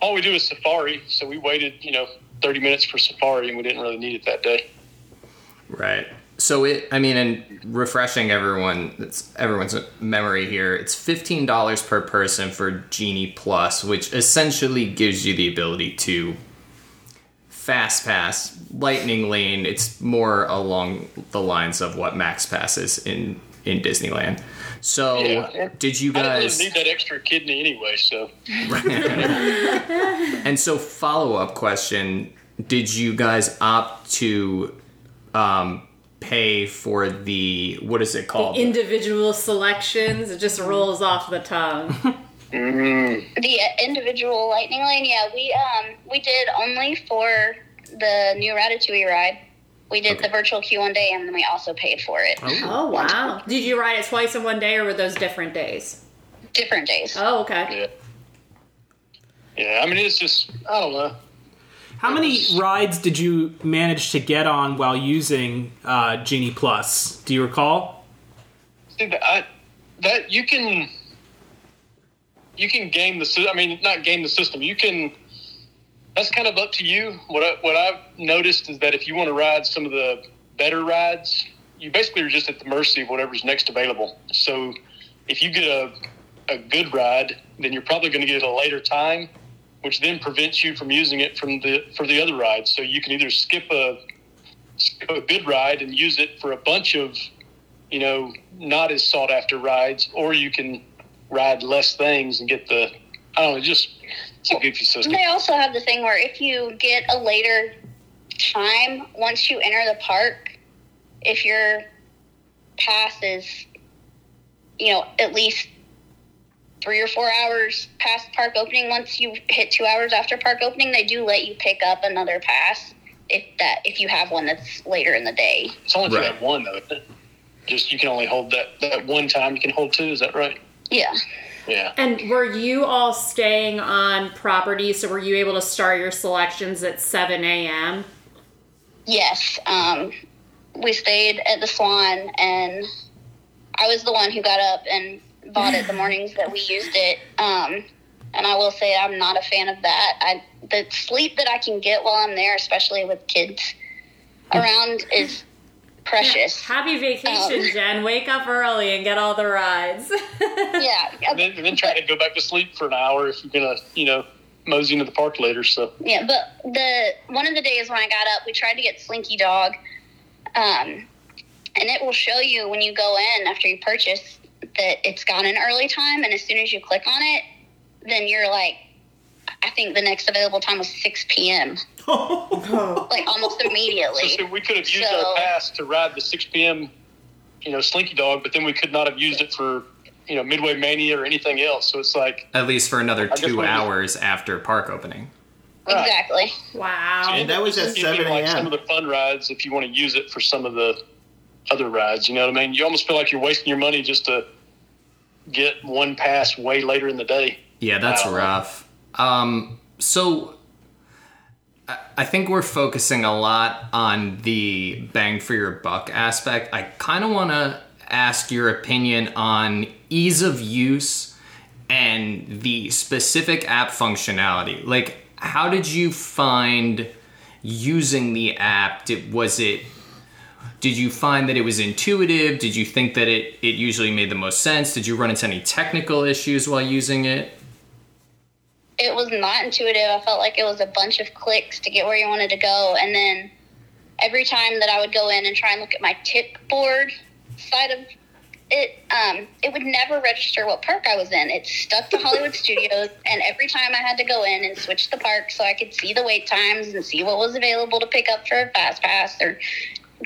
all we do is Safari. So we waited, you know, thirty minutes for Safari, and we didn't really need it that day. Right. So it I mean and refreshing everyone it's everyone's memory here. It's $15 per person for Genie Plus, which essentially gives you the ability to fast pass, lightning lane. It's more along the lines of what Max Pass is in in Disneyland. So Yeah. did you I guys really need that extra kidney anyway. So And so, follow up question: Did you guys opt to um, pay for the what is it called? Individual selections, it just rolls off the tongue. The individual lightning lane, yeah, we um we did only for the new Ratatouille ride. We did the virtual queue one day, and then we also paid for it. Oh wow! Did you ride it twice in one day, or were those different days? Different days. Oh okay. yeah, yeah. I mean, it's just I don't know. How many rides did you manage to get on while using uh, Genie Plus? Do you recall? See, that, I, that you can you can game the system. I mean, not game the system. You can. That's kind of up to you. What I, what I've noticed is that if you want to ride some of the better rides, you basically are just at the mercy of whatever's next available. So, if you get a a good ride, then you're probably going to get it a later time, which then prevents you from using it from the for the other rides. So you can either skip a skip a good ride and use it for a bunch of you know, not as sought after rides, or you can ride less things and get the, I don't know, just, it's a goofy system. They also have the thing where if you get a later time, once you enter the park, if your pass is, you know, at least three or four hours past park opening, once you hit two hours after park opening, they do let you pick up another pass if that if you have one that's later in the day. It's only for Right. that one, though. isn't it? Just, you can only hold that, that one time you can hold two, is that right? Yeah. Yeah. And were you all staying on property? So were you able to start your selections at seven a.m.? Yes. Um, we stayed at the Swan, and I was the one who got up and bought it the mornings that we used it. Um, and I will say I'm not a fan of that. I the sleep that I can get while I'm there, especially with kids around, is precious. Happy vacation, Um, Jen. Wake up early and get all the rides. Yeah. And then, and then try to go back to sleep for an hour if you're going to, you know, mosey into the park later. So, Yeah, but the one of the days when I got up, we tried to get Slinky Dog, um, and it will show you when you go in after you purchase that it's gone an early time, and as soon as you click on it, then you're like, I think the next available time was 6 p.m. like almost immediately. So, so we could have used So- our pass to ride the 6 p.m. you know Slinky Dog, but then we could not have used it for you know Midway Mania or anything else. So it's like At least for another guess two we're just- hours after park opening. Right. Exactly. Wow. And that was at you can, 7 like some of the fun rides if you want to use it for some of the other rides. You know what I mean? You almost feel like you're wasting your money just to get one pass way later in the day. Yeah, that's Wow. rough. Um, so I- think we're focusing a lot on the bang for your buck aspect. I kind of want to ask your opinion on ease of use and the specific app functionality. Like, how did you find using the app? Did, was it did you find that it was intuitive? Did you think that it, it usually made the most sense? Did you run into any technical issues while using it? It was not intuitive. I felt like it was a bunch of clicks to get where you wanted to go. And then every time that I would go in and try and look at my tip board side of it, um, it would never register what park I was in. It stuck to Hollywood Studios, and every time I had to go in and switch the park so I could see the wait times and see what was available to pick up for a fast pass or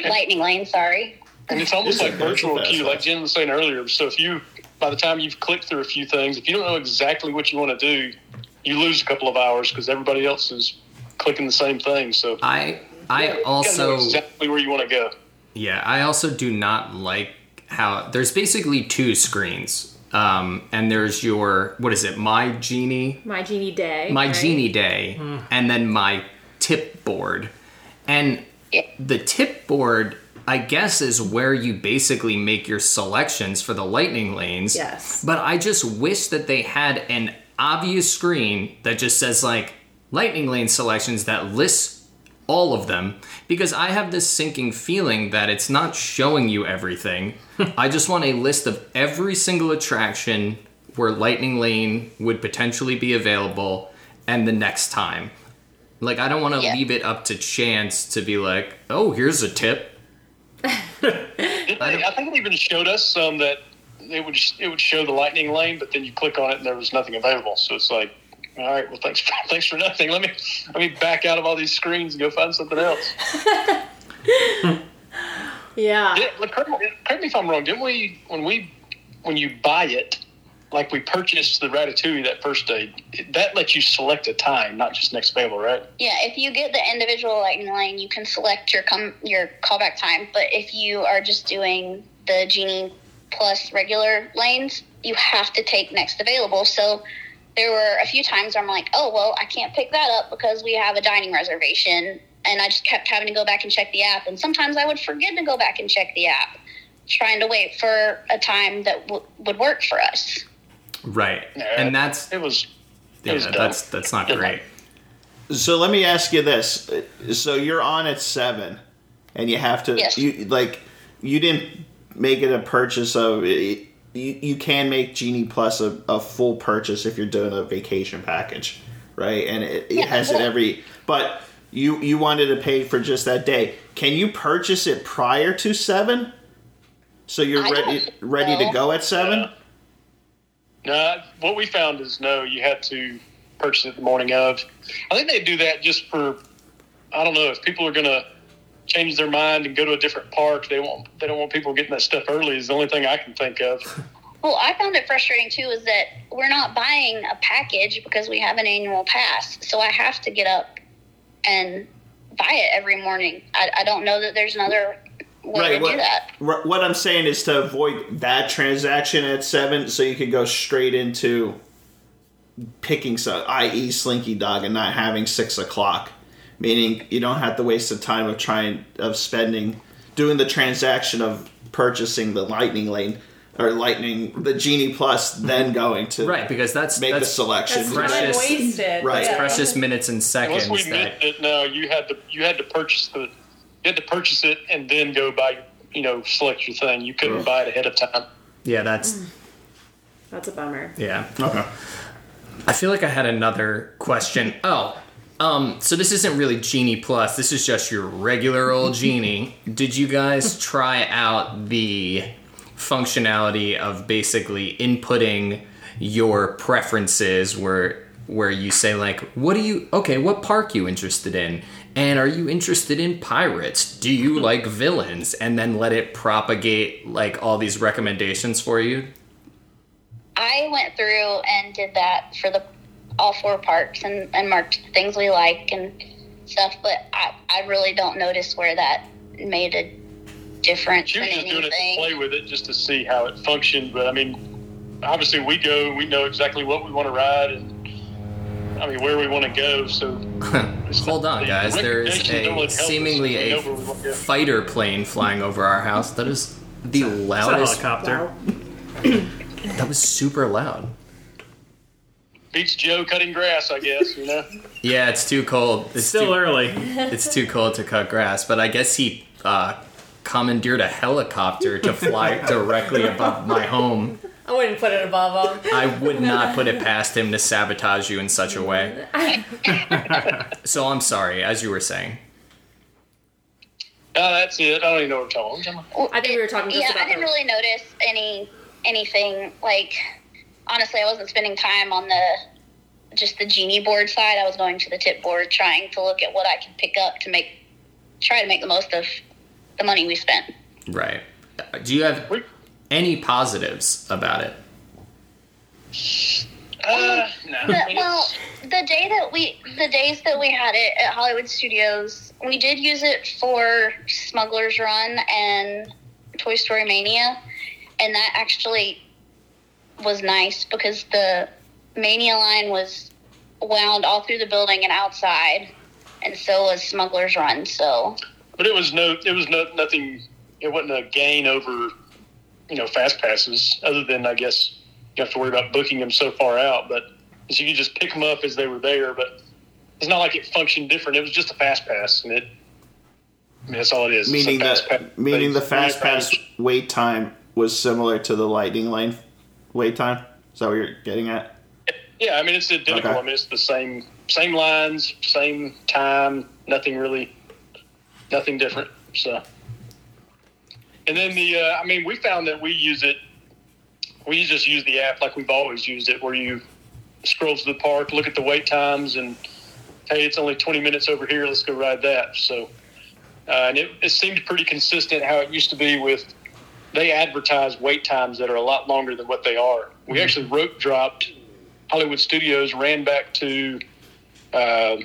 lightning lane. Sorry. And it's almost like virtual queue, pass. like Jen was saying earlier. So if you, by the time you've clicked through a few things, if you don't know exactly what you want to do, you lose a couple of hours because everybody else is clicking the same thing. So I I you also exactly where you want to go. yeah I also do not like how there's basically two screens. Um, and there's your what is it? My genie, My genie day. my right? genie day, and then my tip board. And Yeah. the tip board, I guess, is where you basically make your selections for the lightning lanes. Yes. But I just wish that they had an obvious screen that just says like lightning lane selections that lists all of them because I have this sinking feeling that it's not showing you everything. I just want a list of every single attraction where lightning lane would potentially be available and the next time. Like I don't want to Yeah. leave it up to chance to be like, "Oh, here's a tip." I, I think it even showed us some that it would it would show the lightning lane, but then you click on it and there was nothing available. So it's like, all right, well, thanks for, thanks for nothing. Let me let me back out of all these screens and go find something else. Yeah. Yeah, look, correct, me- correct me if I'm wrong. Didn't we when we when you buy it, like we purchased the Ratatouille that first day, that lets you select a time, not just next available, right? Yeah, if you get the individual lightning lane, you can select your come your callback time. But if you are just doing the genie plus regular lanes, you have to take next available. So there were a few times where I'm like, oh well, I can't pick that up because we have a dining reservation, and I just kept having to go back and check the app. And sometimes I would forget to go back and check the app, trying to wait for a time that w- would work for us. Right. Yeah. And that's It was yeah, was that's that's not great. So let me ask you this: so you're on at seven, and you have to Yes. you like you didn't make it a purchase of you, you can make Genie Plus a, a full purchase if you're doing a vacation package, right? And it, it Yeah, has it every but you you wanted to pay for just that day. Can you purchase it prior to seven? So you're I don't ready think ready to go at seven? No, what we found is no, you had to purchase it the morning of. I think they do that just for, I don't know, if people are going to change their mind and go to a different park, they want they don't want people getting that stuff early. Is the only thing I can think of. Well, I found it frustrating too is that we're not buying a package because we have an annual pass. So I have to get up and buy it every morning. I, I don't know that there's another way Right, to what- do that. Wh- What I'm saying is to avoid that transaction at seven, so you could go straight into picking some, i.e., Slinky Dog, and not having six o'clock. Meaning you don't have to waste the time of trying of spending doing the transaction of purchasing the Lightning Lane or Lightning the Genie Plus, then going to Right, because that's make the that's selection. That's Precious- time wasted. Right. Yeah. precious minutes and Once seconds we that missed it, no, you had to you had to purchase the you had to purchase it and then go buy you know select your thing. You couldn't Yeah. buy it ahead of time. yeah, that's mm. That's a bummer. yeah. Okay. I feel like I had another question. Oh, um, so this isn't really Genie Plus. This is just your regular old Genie. Did you guys try out the functionality of basically inputting your preferences, where where you say like, "What do you? Okay, what park you interested in?" And are you interested in pirates? Do you like villains? And then let it propagate like all these recommendations for you. I went through and did that for the all four parks and, and marked things we like and stuff, but I, I really don't notice where that made a difference She in was just doing it to play with it just to see how it functioned. But I mean, obviously we go we know exactly what we want to ride and I mean where we want to go. So Hold on, the guys. There is a seemingly a know where we wanna go. fighter plane flying over our house. That is the It's a loudest. helicopter. That was super loud. Beats Joe cutting grass, I guess. You know. Yeah, it's too cold. It's Still too, early. It's too cold to cut grass, but I guess he uh, commandeered a helicopter to fly directly above my home. I wouldn't put it above them. I would not put it past him to sabotage you in such a way. so I'm sorry, as you were saying. Oh, that's it. I don't even know what we're talking about. I think we were talking just yeah, about I didn't the- really notice any anything like honestly I wasn't spending time on the just the genie board side. I was going to the tip board trying to look at what I could pick up to make try to make the most of the money we spent. Right. Do you have any positives about it? Uh, no. The, well, the day that we, the days that we had it at Hollywood Studios, we did use it for Smuggler's Run and Toy Story Mania, and that actually was nice because the Mania line was wound all through the building and outside, and so was Smuggler's Run. So But it was no, it was no, nothing. It wasn't a gain over, you know, fast passes. Other than I guess you have to worry about booking them so far out. But so you could just pick them up as they were there. But it's not like it functioned different. It was just a fast pass, and it. I mean, that's all it is. Meaning fast that, pass. meaning the fast pass wait time was similar to the lightning lane wait time. Is that what you're getting at? Yeah, I mean it's identical. Okay. I mean it's the same same lines, same time, nothing really, nothing different. So, and then the uh, I mean we found that we use it. We just use the app like we've always used it, where you scroll to the park, look at the wait times, and hey, it's only twenty minutes over here. Let's go ride that. So, uh, and it, it seemed pretty consistent how it used to be with. They advertise wait times that are a lot longer than what they are. We actually rope dropped Hollywood Studios ran back to uh,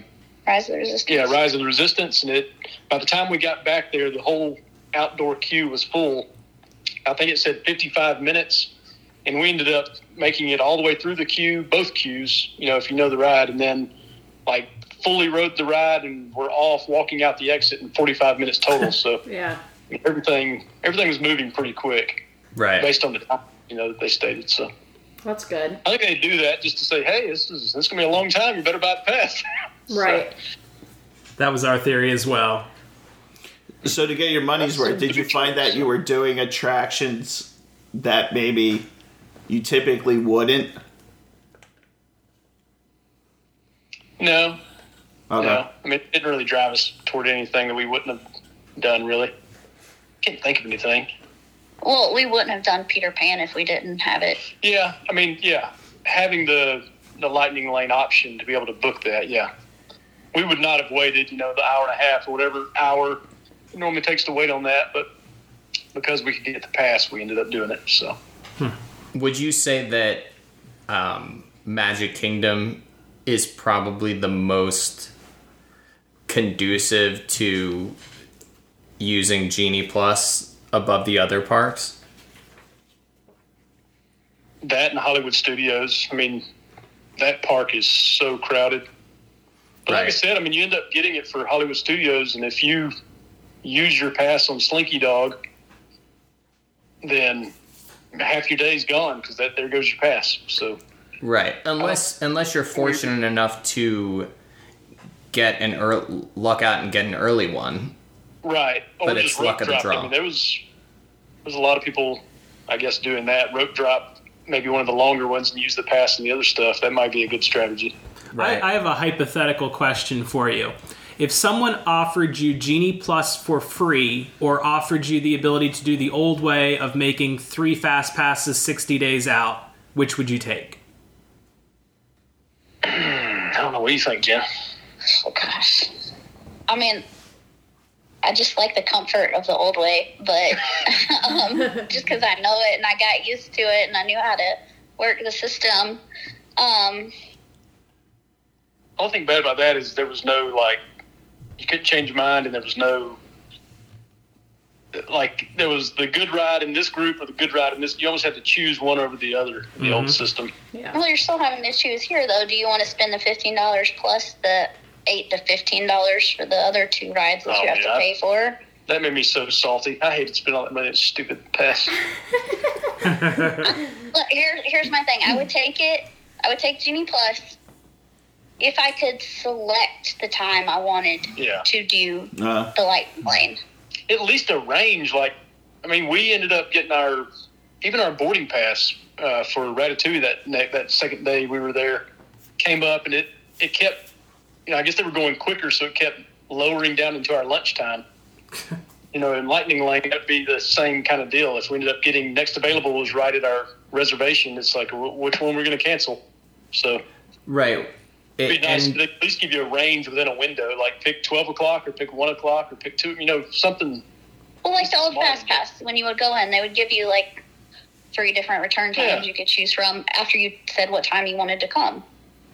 Rise of the Resistance. yeah Rise of the Resistance, and it by the time we got back there, the whole outdoor queue was full. I think it said 55 minutes, and we ended up making it all the way through the queue, both queues. You know, if you know the ride, and then like fully rode the ride, and we're off walking out the exit in 45 minutes total. so Yeah. Everything everything was moving pretty quick Right. based on the time you know that they stated. So. That's good. I think they do that just to say, "Hey, this is this is gonna be a long time. You better buy the pass." Right. That was our theory as well. So to get your money's worth, did you find that you were doing attractions that maybe you typically wouldn't? No, Okay. no. I mean, it didn't really drive us toward anything that we wouldn't have done. Really, can't think of anything. Well, we wouldn't have done Peter Pan if we didn't have it. Yeah, I mean, yeah, having the the lightning lane option to be able to book that, yeah, we would not have waited, you know, the hour and a half or whatever hour it normally takes to wait on that, but because we could get the pass, we ended up doing it. So. Would you say that um, Magic Kingdom is probably the most conducive to using Genie Plus above the other parks? that and Hollywood Studios. I mean, that park is so crowded. But like I said, I mean, you end up getting it for Hollywood Studios, and if you use your pass on Slinky Dog, then half your day's gone because that there goes your pass. So Right. Unless unless you're fortunate enough to get an early, luck out and get an early one. Right, or But just it's rope luck of the drop. draw. I mean, there was there's a lot of people, I guess, doing that rope drop. Maybe one of the longer ones and use the pass and the other stuff. That might be a good strategy. Right. I, I have a hypothetical question for you. If someone offered you Genie Plus for free or offered you the ability to do the old way of making three fast passes 60 days out, which would you take? Hmm, I don't know. What do you think, Jen? Oh gosh. I mean, I just like the comfort of the old way, but um, just because I know it and I got used to it and I knew how to work the system. Um, only thing bad about that is there was no like you couldn't change your mind and there was no like there was the good ride in this group or the good ride in this you almost had to choose one over the other in the old system Yeah. well, you're still having to choose here, though. Do you want to spend the fifteen dollars plus the eight to fifteen dollars for the other two rides that Oh, you have yeah. to pay for? that made me so salty i hated spending all that money on stupid pass Look, here, here's my thing. I would take it. I would take Genie Plus if I could select the time I wanted yeah to do Uh, the light plane. at least a range like i mean we ended up getting our even our boarding pass uh, for ratatouille that that second day we were there came up and it it kept you know i guess they were going quicker so it kept lowering down into our lunchtime you know in lightning lane that'd be the same kind of deal if we ended up getting next available was right at our reservation it's like wh- which one we're going to cancel so Right. it'd be nice and to at least give you a range within a window like pick 12 o'clock or pick 1 o'clock or pick 2 you know something Well, like the old Smart. Fast Pass, when you would go in, they would give you like three different return times Yeah. you could choose from after you said what time you wanted to come.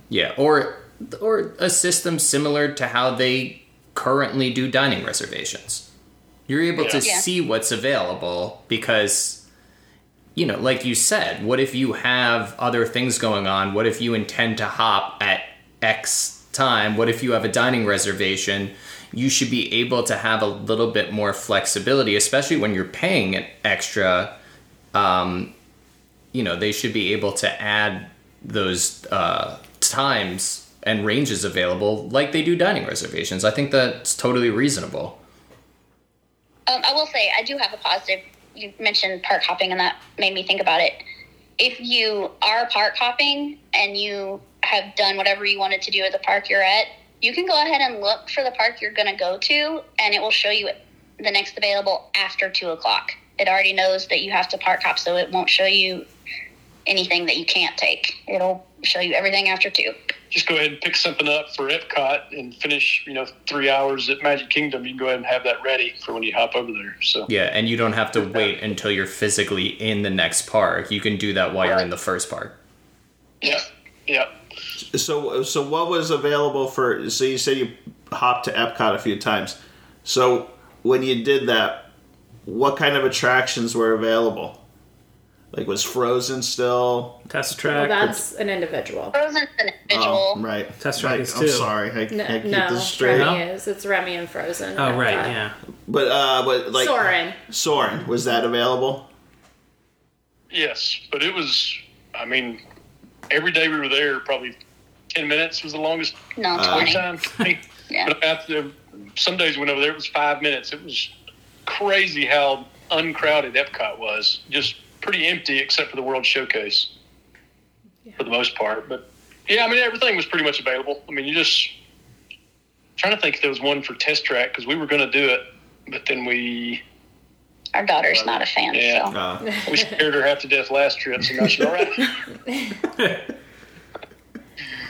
Yeah, or or a system similar to how they currently do dining reservations. You're able to Yeah. see what's available because you know, like you said, what if you have other things going on? What if you intend to hop at X time? What if you have a dining reservation? You should be able to have a little bit more flexibility, especially when you're paying an extra um, you know they should be able to add those uh, times and ranges available like they do dining reservations i think that's totally reasonable Um, I will say, I do have a positive. You mentioned park hopping, and that made me think about it. If you are park hopping and you have done whatever you wanted to do at the park you're at, you can go ahead and look for the park you're going to go to, and it will show you the next available after two o'clock. It already knows that you have to park hop, so it won't show you anything that you can't take. It'll show you everything after two. just go ahead and pick something up for Epcot and finish, you know, three hours at Magic Kingdom. You can go ahead and have that ready for when you hop over there. So yeah and you don't have to wait until you're physically in the next park you can do that while you're in the first park yeah, yeah. so, so what was available for? So you said you hopped to Epcot a few times. So when you did that, what kind of attractions were available? Like was Frozen still? Test track. Well, track. that's an individual. Frozen's an individual. Oh, right. Test track Right, is I'm sorry, I No, can't keep no this straight. No? Remy is. It's Remy and Frozen. oh right, Epcot. yeah. But uh, but like Soarin'. Soarin' was that available? Yes, but it was. I mean, every day we were there, probably ten minutes was the longest No, Uh, 20. time. Yeah. But after some days we went over there, it was five minutes. It was crazy how uncrowded Epcot was. Just pretty empty except for the World Showcase for the most part. But yeah, I mean everything was pretty much available. I mean, you just trying to think if there was one for test track because we were going to do it, but then we Our daughter's not a fan, Yeah. so. Uh, we scared her half to death last trip. So now she's all right.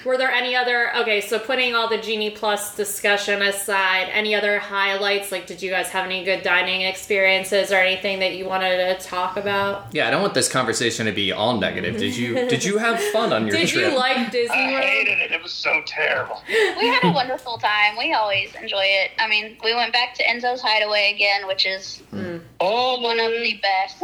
Were there any other? Okay, so putting all the Genie Plus discussion aside, any other highlights? Like, did you guys have any good dining experiences or anything that you wanted to talk about? yeah i don't want this conversation to be all negative did you did you have fun on your Did trip Did you like Disney World? I hated it. It was so terrible. We had a wonderful time. We always enjoy it. I mean, we went back to Enzo's Hideaway again, which is Oh, one of the best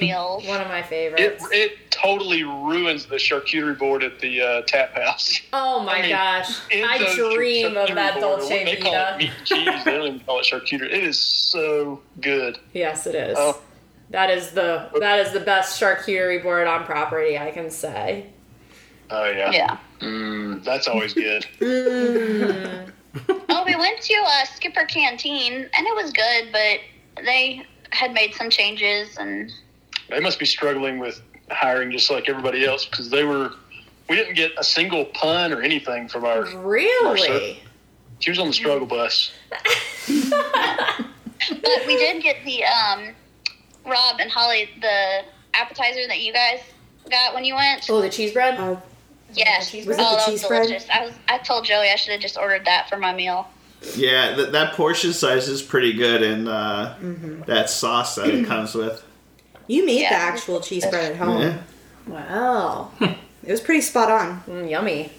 meals. One of my favorites. it totally ruins the charcuterie board at the uh, tap house. oh my I mean, gosh, I dream of that board, Dolce They call it meat and cheese. They don't even call it charcuterie. It is so good. Yes, it is. Oh. That is the that is the best charcuterie board on property. I can say. Oh yeah. Yeah. Mm, that's always good. Oh, we went to uh, Skipper Canteen, and it was good, but they had made some changes, and They must be struggling with hiring just like everybody else because they were. We didn't get a single pun or anything from our. Really? She was on the struggle bus. but we did get the um, Rob and Holly the appetizer that you guys got when you went. Oh, the cheese bread. Uh, Yes. Was it oh, the that cheese was spread? delicious. I was. I told Joey I should have just ordered that for my meal. Yeah, th- that portion size is pretty good, and uh, that sauce that it comes with. You made Yeah. the actual cheese spread at home. Yeah. Wow. It was pretty spot on. Mm, yummy.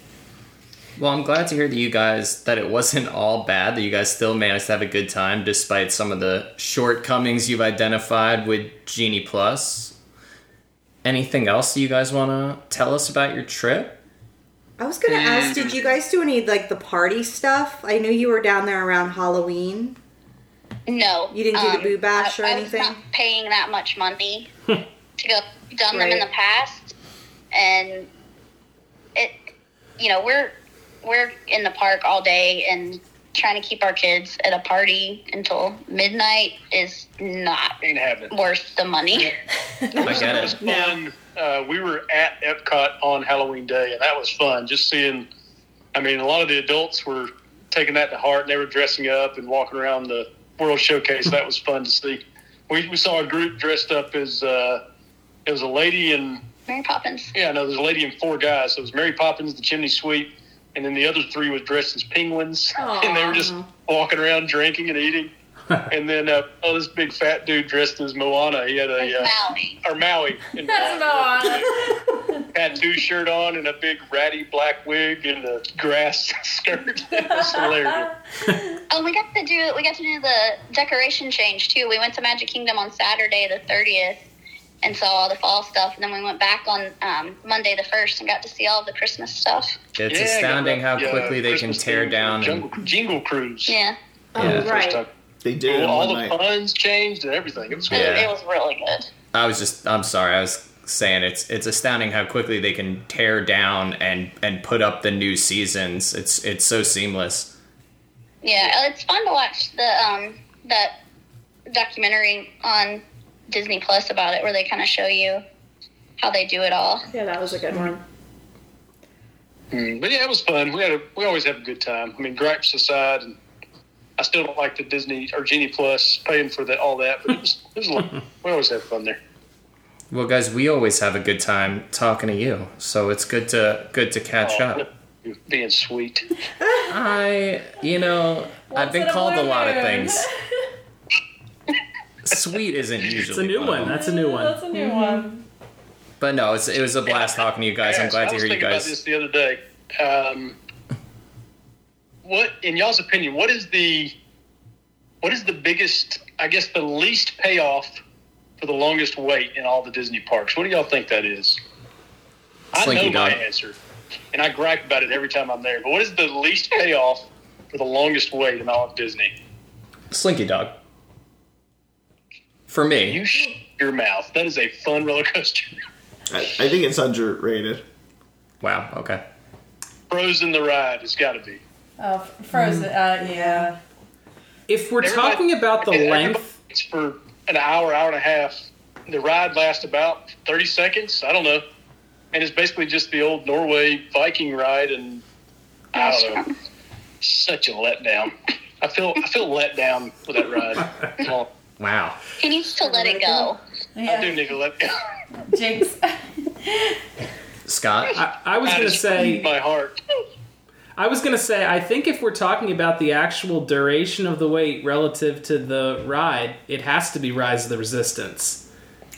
Well, I'm glad to hear that you guys that it wasn't all bad. That you guys still managed to have a good time despite some of the shortcomings you've identified with Genie Plus. Anything else you guys want to tell us about your trip? I was gonna ask, did you guys do any like the party stuff? I knew you were down there around Halloween. No, You didn't do the boo bash I, or I anything? was not paying that much money to go done them in the past, and it, you know, we're we're in the park all day and trying to keep our kids at a party until midnight is not Ain't happening. worth the money. I get It was fun. Uh, we were at Epcot on Halloween Day, and that was fun. Just seeing, I mean, a lot of the adults were taking that to heart, and they were dressing up and walking around the World Showcase. That was fun to see. We, we saw a group dressed up as uh, it was a lady and Mary Poppins. yeah, no, there's a lady and four guys. So it was Mary Poppins, the Chimney Sweep, and then the other three was dressed as penguins, and they were just walking around drinking and eating. and then uh, oh, this big fat dude dressed as Moana. He had a uh, Maui. or Maui. in That's Moana. tattoo shirt on and a big ratty black wig and a grass skirt. It was hilarious. Oh, we got to do we got to do the decoration change too. We went to Magic Kingdom on Saturday the thirtieth and saw all the fall stuff, and then we went back on um, Monday the first and got to see all the Christmas stuff. It's Yeah, astounding how got, uh, quickly they can tear theme, down. And, Jingle Cruise. Yeah, yeah. First Right. Time. They did it all the night. puns changed and everything. It was It- good. Yeah. it, was really good. I was just I'm sorry, I was saying it's it's astounding how quickly they can tear down and and put up the new seasons. It's it's so seamless. Yeah, it's fun to watch the um, that documentary on Disney Plus about it, where they kind of show you how they do it all. Yeah, that was a good one. Mm, But yeah, it was fun. We had a, we always have a good time. I mean, gripes aside, and I still don't like the Disney or Genie Plus paying for that all that, but it was, it was a lot. we always have fun there. Well, guys, we always have a good time talking to you, so it's good to good to catch Oh, up. you're being sweet. I, you know, I've been in a called a lot of things. Sweet isn't usually. It's a new one. one. That's a new one. That's a new one. But no, it's, it was a blast talking to you guys. I'm glad I to hear you guys. I was thinking about this the other day. Um, what, in y'all's opinion, what is the what is the biggest? I guess the least payoff for the longest wait in all the Disney parks. What do y'all think that is? I Slinky know my answer, and I gripe about it every time I'm there. But what is the least payoff for the longest wait in all of Disney? Slinky Dog. For me, You sh- your mouth. That is a fun roller coaster. I, I think it's underrated. wow. Okay. Frozen the ride has got to be. Oh, Frozen. Uh, yeah. If we're Everybody- talking about the Everybody length, waits for an hour, hour and a half. The ride lasts about thirty seconds. I don't know, and it's basically just the old Norway Viking ride, and I don't know. Such a letdown. I feel I feel let down with that ride. Wow. He needs to let it go. I do need to let go. Jinx. Scott. I, I was going to say, my heart. I was going to say, I think if we're talking about the actual duration of the wait relative to the ride, it has to be Rise of the Resistance.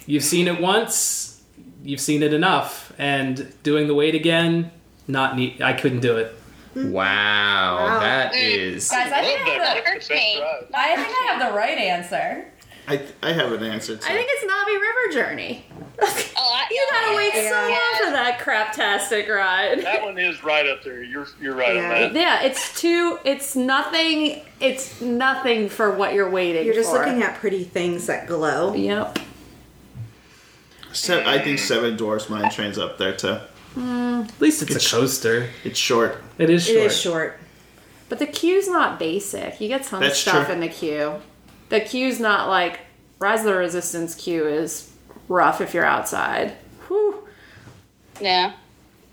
You've seen it once, you've seen it enough, and doing the wait again, not neat. I couldn't do it. Wow. Wow. That is. Guys, I think, I that. have the, hurts me. I think I have the right answer. I I have an answer too. I think it's Na'vi River Journey. Oh, I, You gotta wait so Yeah. long for that craptastic ride. That one is right up there. You're you're right Yeah. on that. Yeah, it's too. It's nothing. It's nothing for what you're waiting. You're just for. looking at pretty things that glow. Yep. Se- I think Seven Dwarfs Mine Train's up there too. Hmm. At least it's, It's- a coaster. It's short. It is It short. is short. But the queue's not basic. You get tons That's of stuff true. in the queue. The queue's not like Rise of the Resistance queue is rough if you're outside. Whew. Yeah.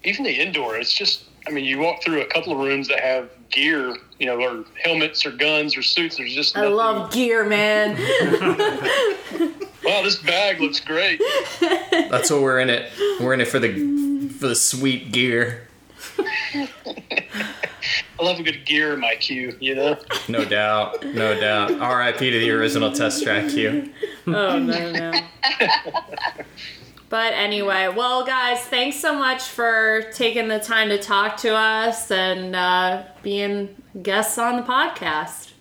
even the indoor, it's just, I mean, you walk through a couple of rooms that have gear, you know, or helmets or guns or suits. There's just I love gear, man. Wow, this bag looks great. That's what we're in it. We're in it for the for the sweet gear. I love a good gear in my queue, you know? No doubt, no doubt. R.I.P. to the original test track queue. Oh no no. but anyway, well, guys, thanks so much for taking the time to talk to us and uh, being guests on the podcast.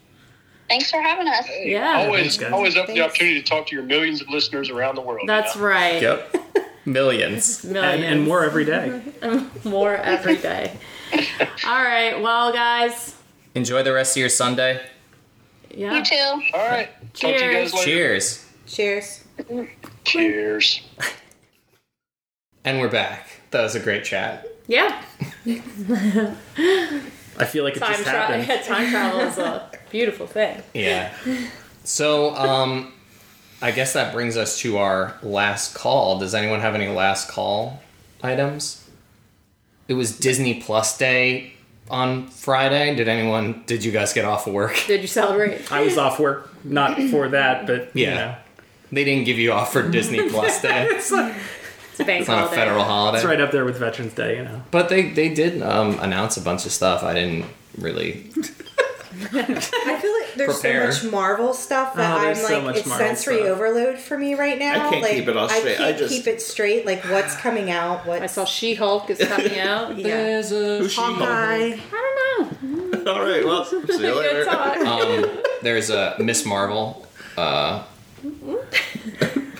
Thanks for having us. Yeah, always, guys. always up for the opportunity to talk to your millions of listeners around the world. you that's know? right. Yep. Millions. and, Millions. and more every day. more every day. All right, well, guys, Enjoy the rest of your Sunday. yeah. You too. All right. Talk to you Cheers. guys later. Cheers. Cheers. Cheers. And we're back. That was a great chat. Yeah, I feel like it time just travel. happened. time travel is a beautiful thing. Yeah. So, um, I guess that brings us to our last call. Does anyone have any last call items? It was Disney Plus Day on Friday. Did anyone? Did you guys get off of work? Did you celebrate? I was off work, not for that, but you Yeah. know. They didn't give you off for Disney Plus Day. It's, like- It's a bank It's not a federal holiday. it's right up there with Veterans Day, you know. But they they did um, announce a bunch of stuff. I didn't really. I feel like there's Prepare. so much Marvel stuff that Oh, I'm so like it's Marvel sensory stuff. overload for me right now. I can't like, keep it all straight. I I can't just- keep it straight. Like what's coming out? What's I saw She Hulk is coming out. yeah. a Hawkeye. I don't know. All right. Well, see you Good later. talk. Um, there's a Miss Marvel. Uh,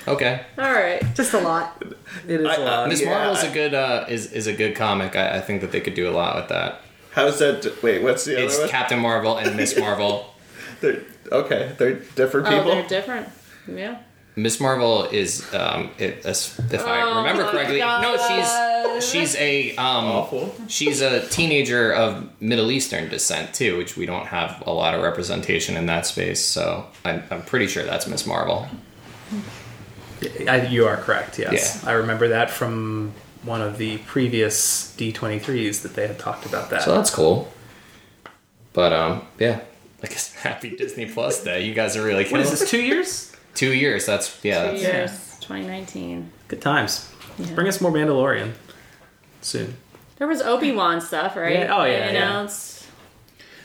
okay. All right. Just a lot. It is I- a lot. Miss Yeah, Marvel's I- a good uh, is is a good comic. I, I think that they could do a lot with that. How's that? Wait, what's the It's other one? Captain Marvel and Miss Marvel. They're, okay, they're different people. Oh, people. they're different. Yeah. Miss Marvel is um, it, if I Oh remember my correctly. God. No, she's she's a um, she's a teenager of Middle Eastern descent too, which we don't have a lot of representation in that space. So I'm, I'm pretty sure that's Miss Marvel. I, you are correct, yes. Yeah. I remember that from one of the previous D23s that they had talked about that. So that's cool. But um, yeah. I guess happy Disney Plus Day. You guys are really what killing is this, two years? Two years. That's yeah. Two That's, years. 2019. Good times. Yeah. Bring us more Mandalorian soon. There was Obi Wan stuff, right? Yeah, oh, They yeah, yeah. announced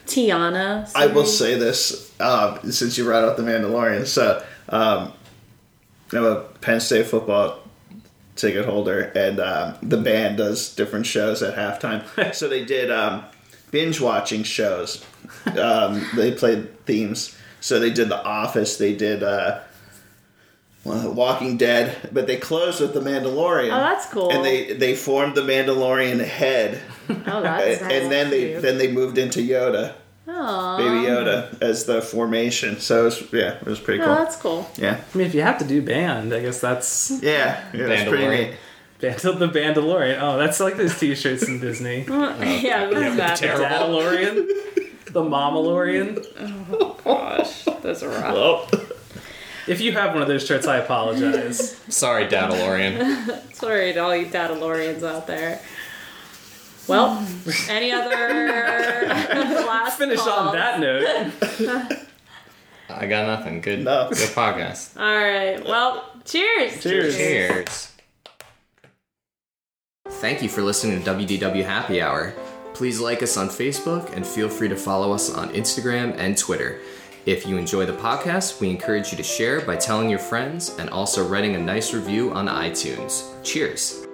Tiana. I will say this um, since you brought up the Mandalorian. So um, I'm a Penn State football ticket holder, and um, the band does different shows at halftime. so they did um, binge watching shows. Um, they played themes. So they did The Office. They did uh, well, Walking Dead, but they closed with The Mandalorian. Oh, that's cool. And they they formed the Mandalorian head, Oh, that's and, and then they then they moved into Yoda. Aw. Baby Yoda as the formation. So it was, yeah, it was pretty Oh, cool. that's cool. Yeah, I mean, if you have to do band, I guess that's yeah, yeah, it was pretty Mandalorian. neat. Band, the Bandalorian. Oh, that's like those t-shirts in Disney. yeah, oh, that's that. The Dadalorian. The Mamalorian. Oh gosh, those are rough. Oh, If you have one of those shirts, I apologize. Sorry, Dadalorian. Sorry to all you Dadalorians out there. Well, any other last Finish on that note. I got nothing. Good. No. Good podcast. All right. Well, cheers. Cheers. Cheers. Thank you for listening to WDW Happy Hour. Please like us on Facebook and feel free to follow us on Instagram and Twitter. If you enjoy the podcast, we encourage you to share by telling your friends and also writing a nice review on iTunes. Cheers.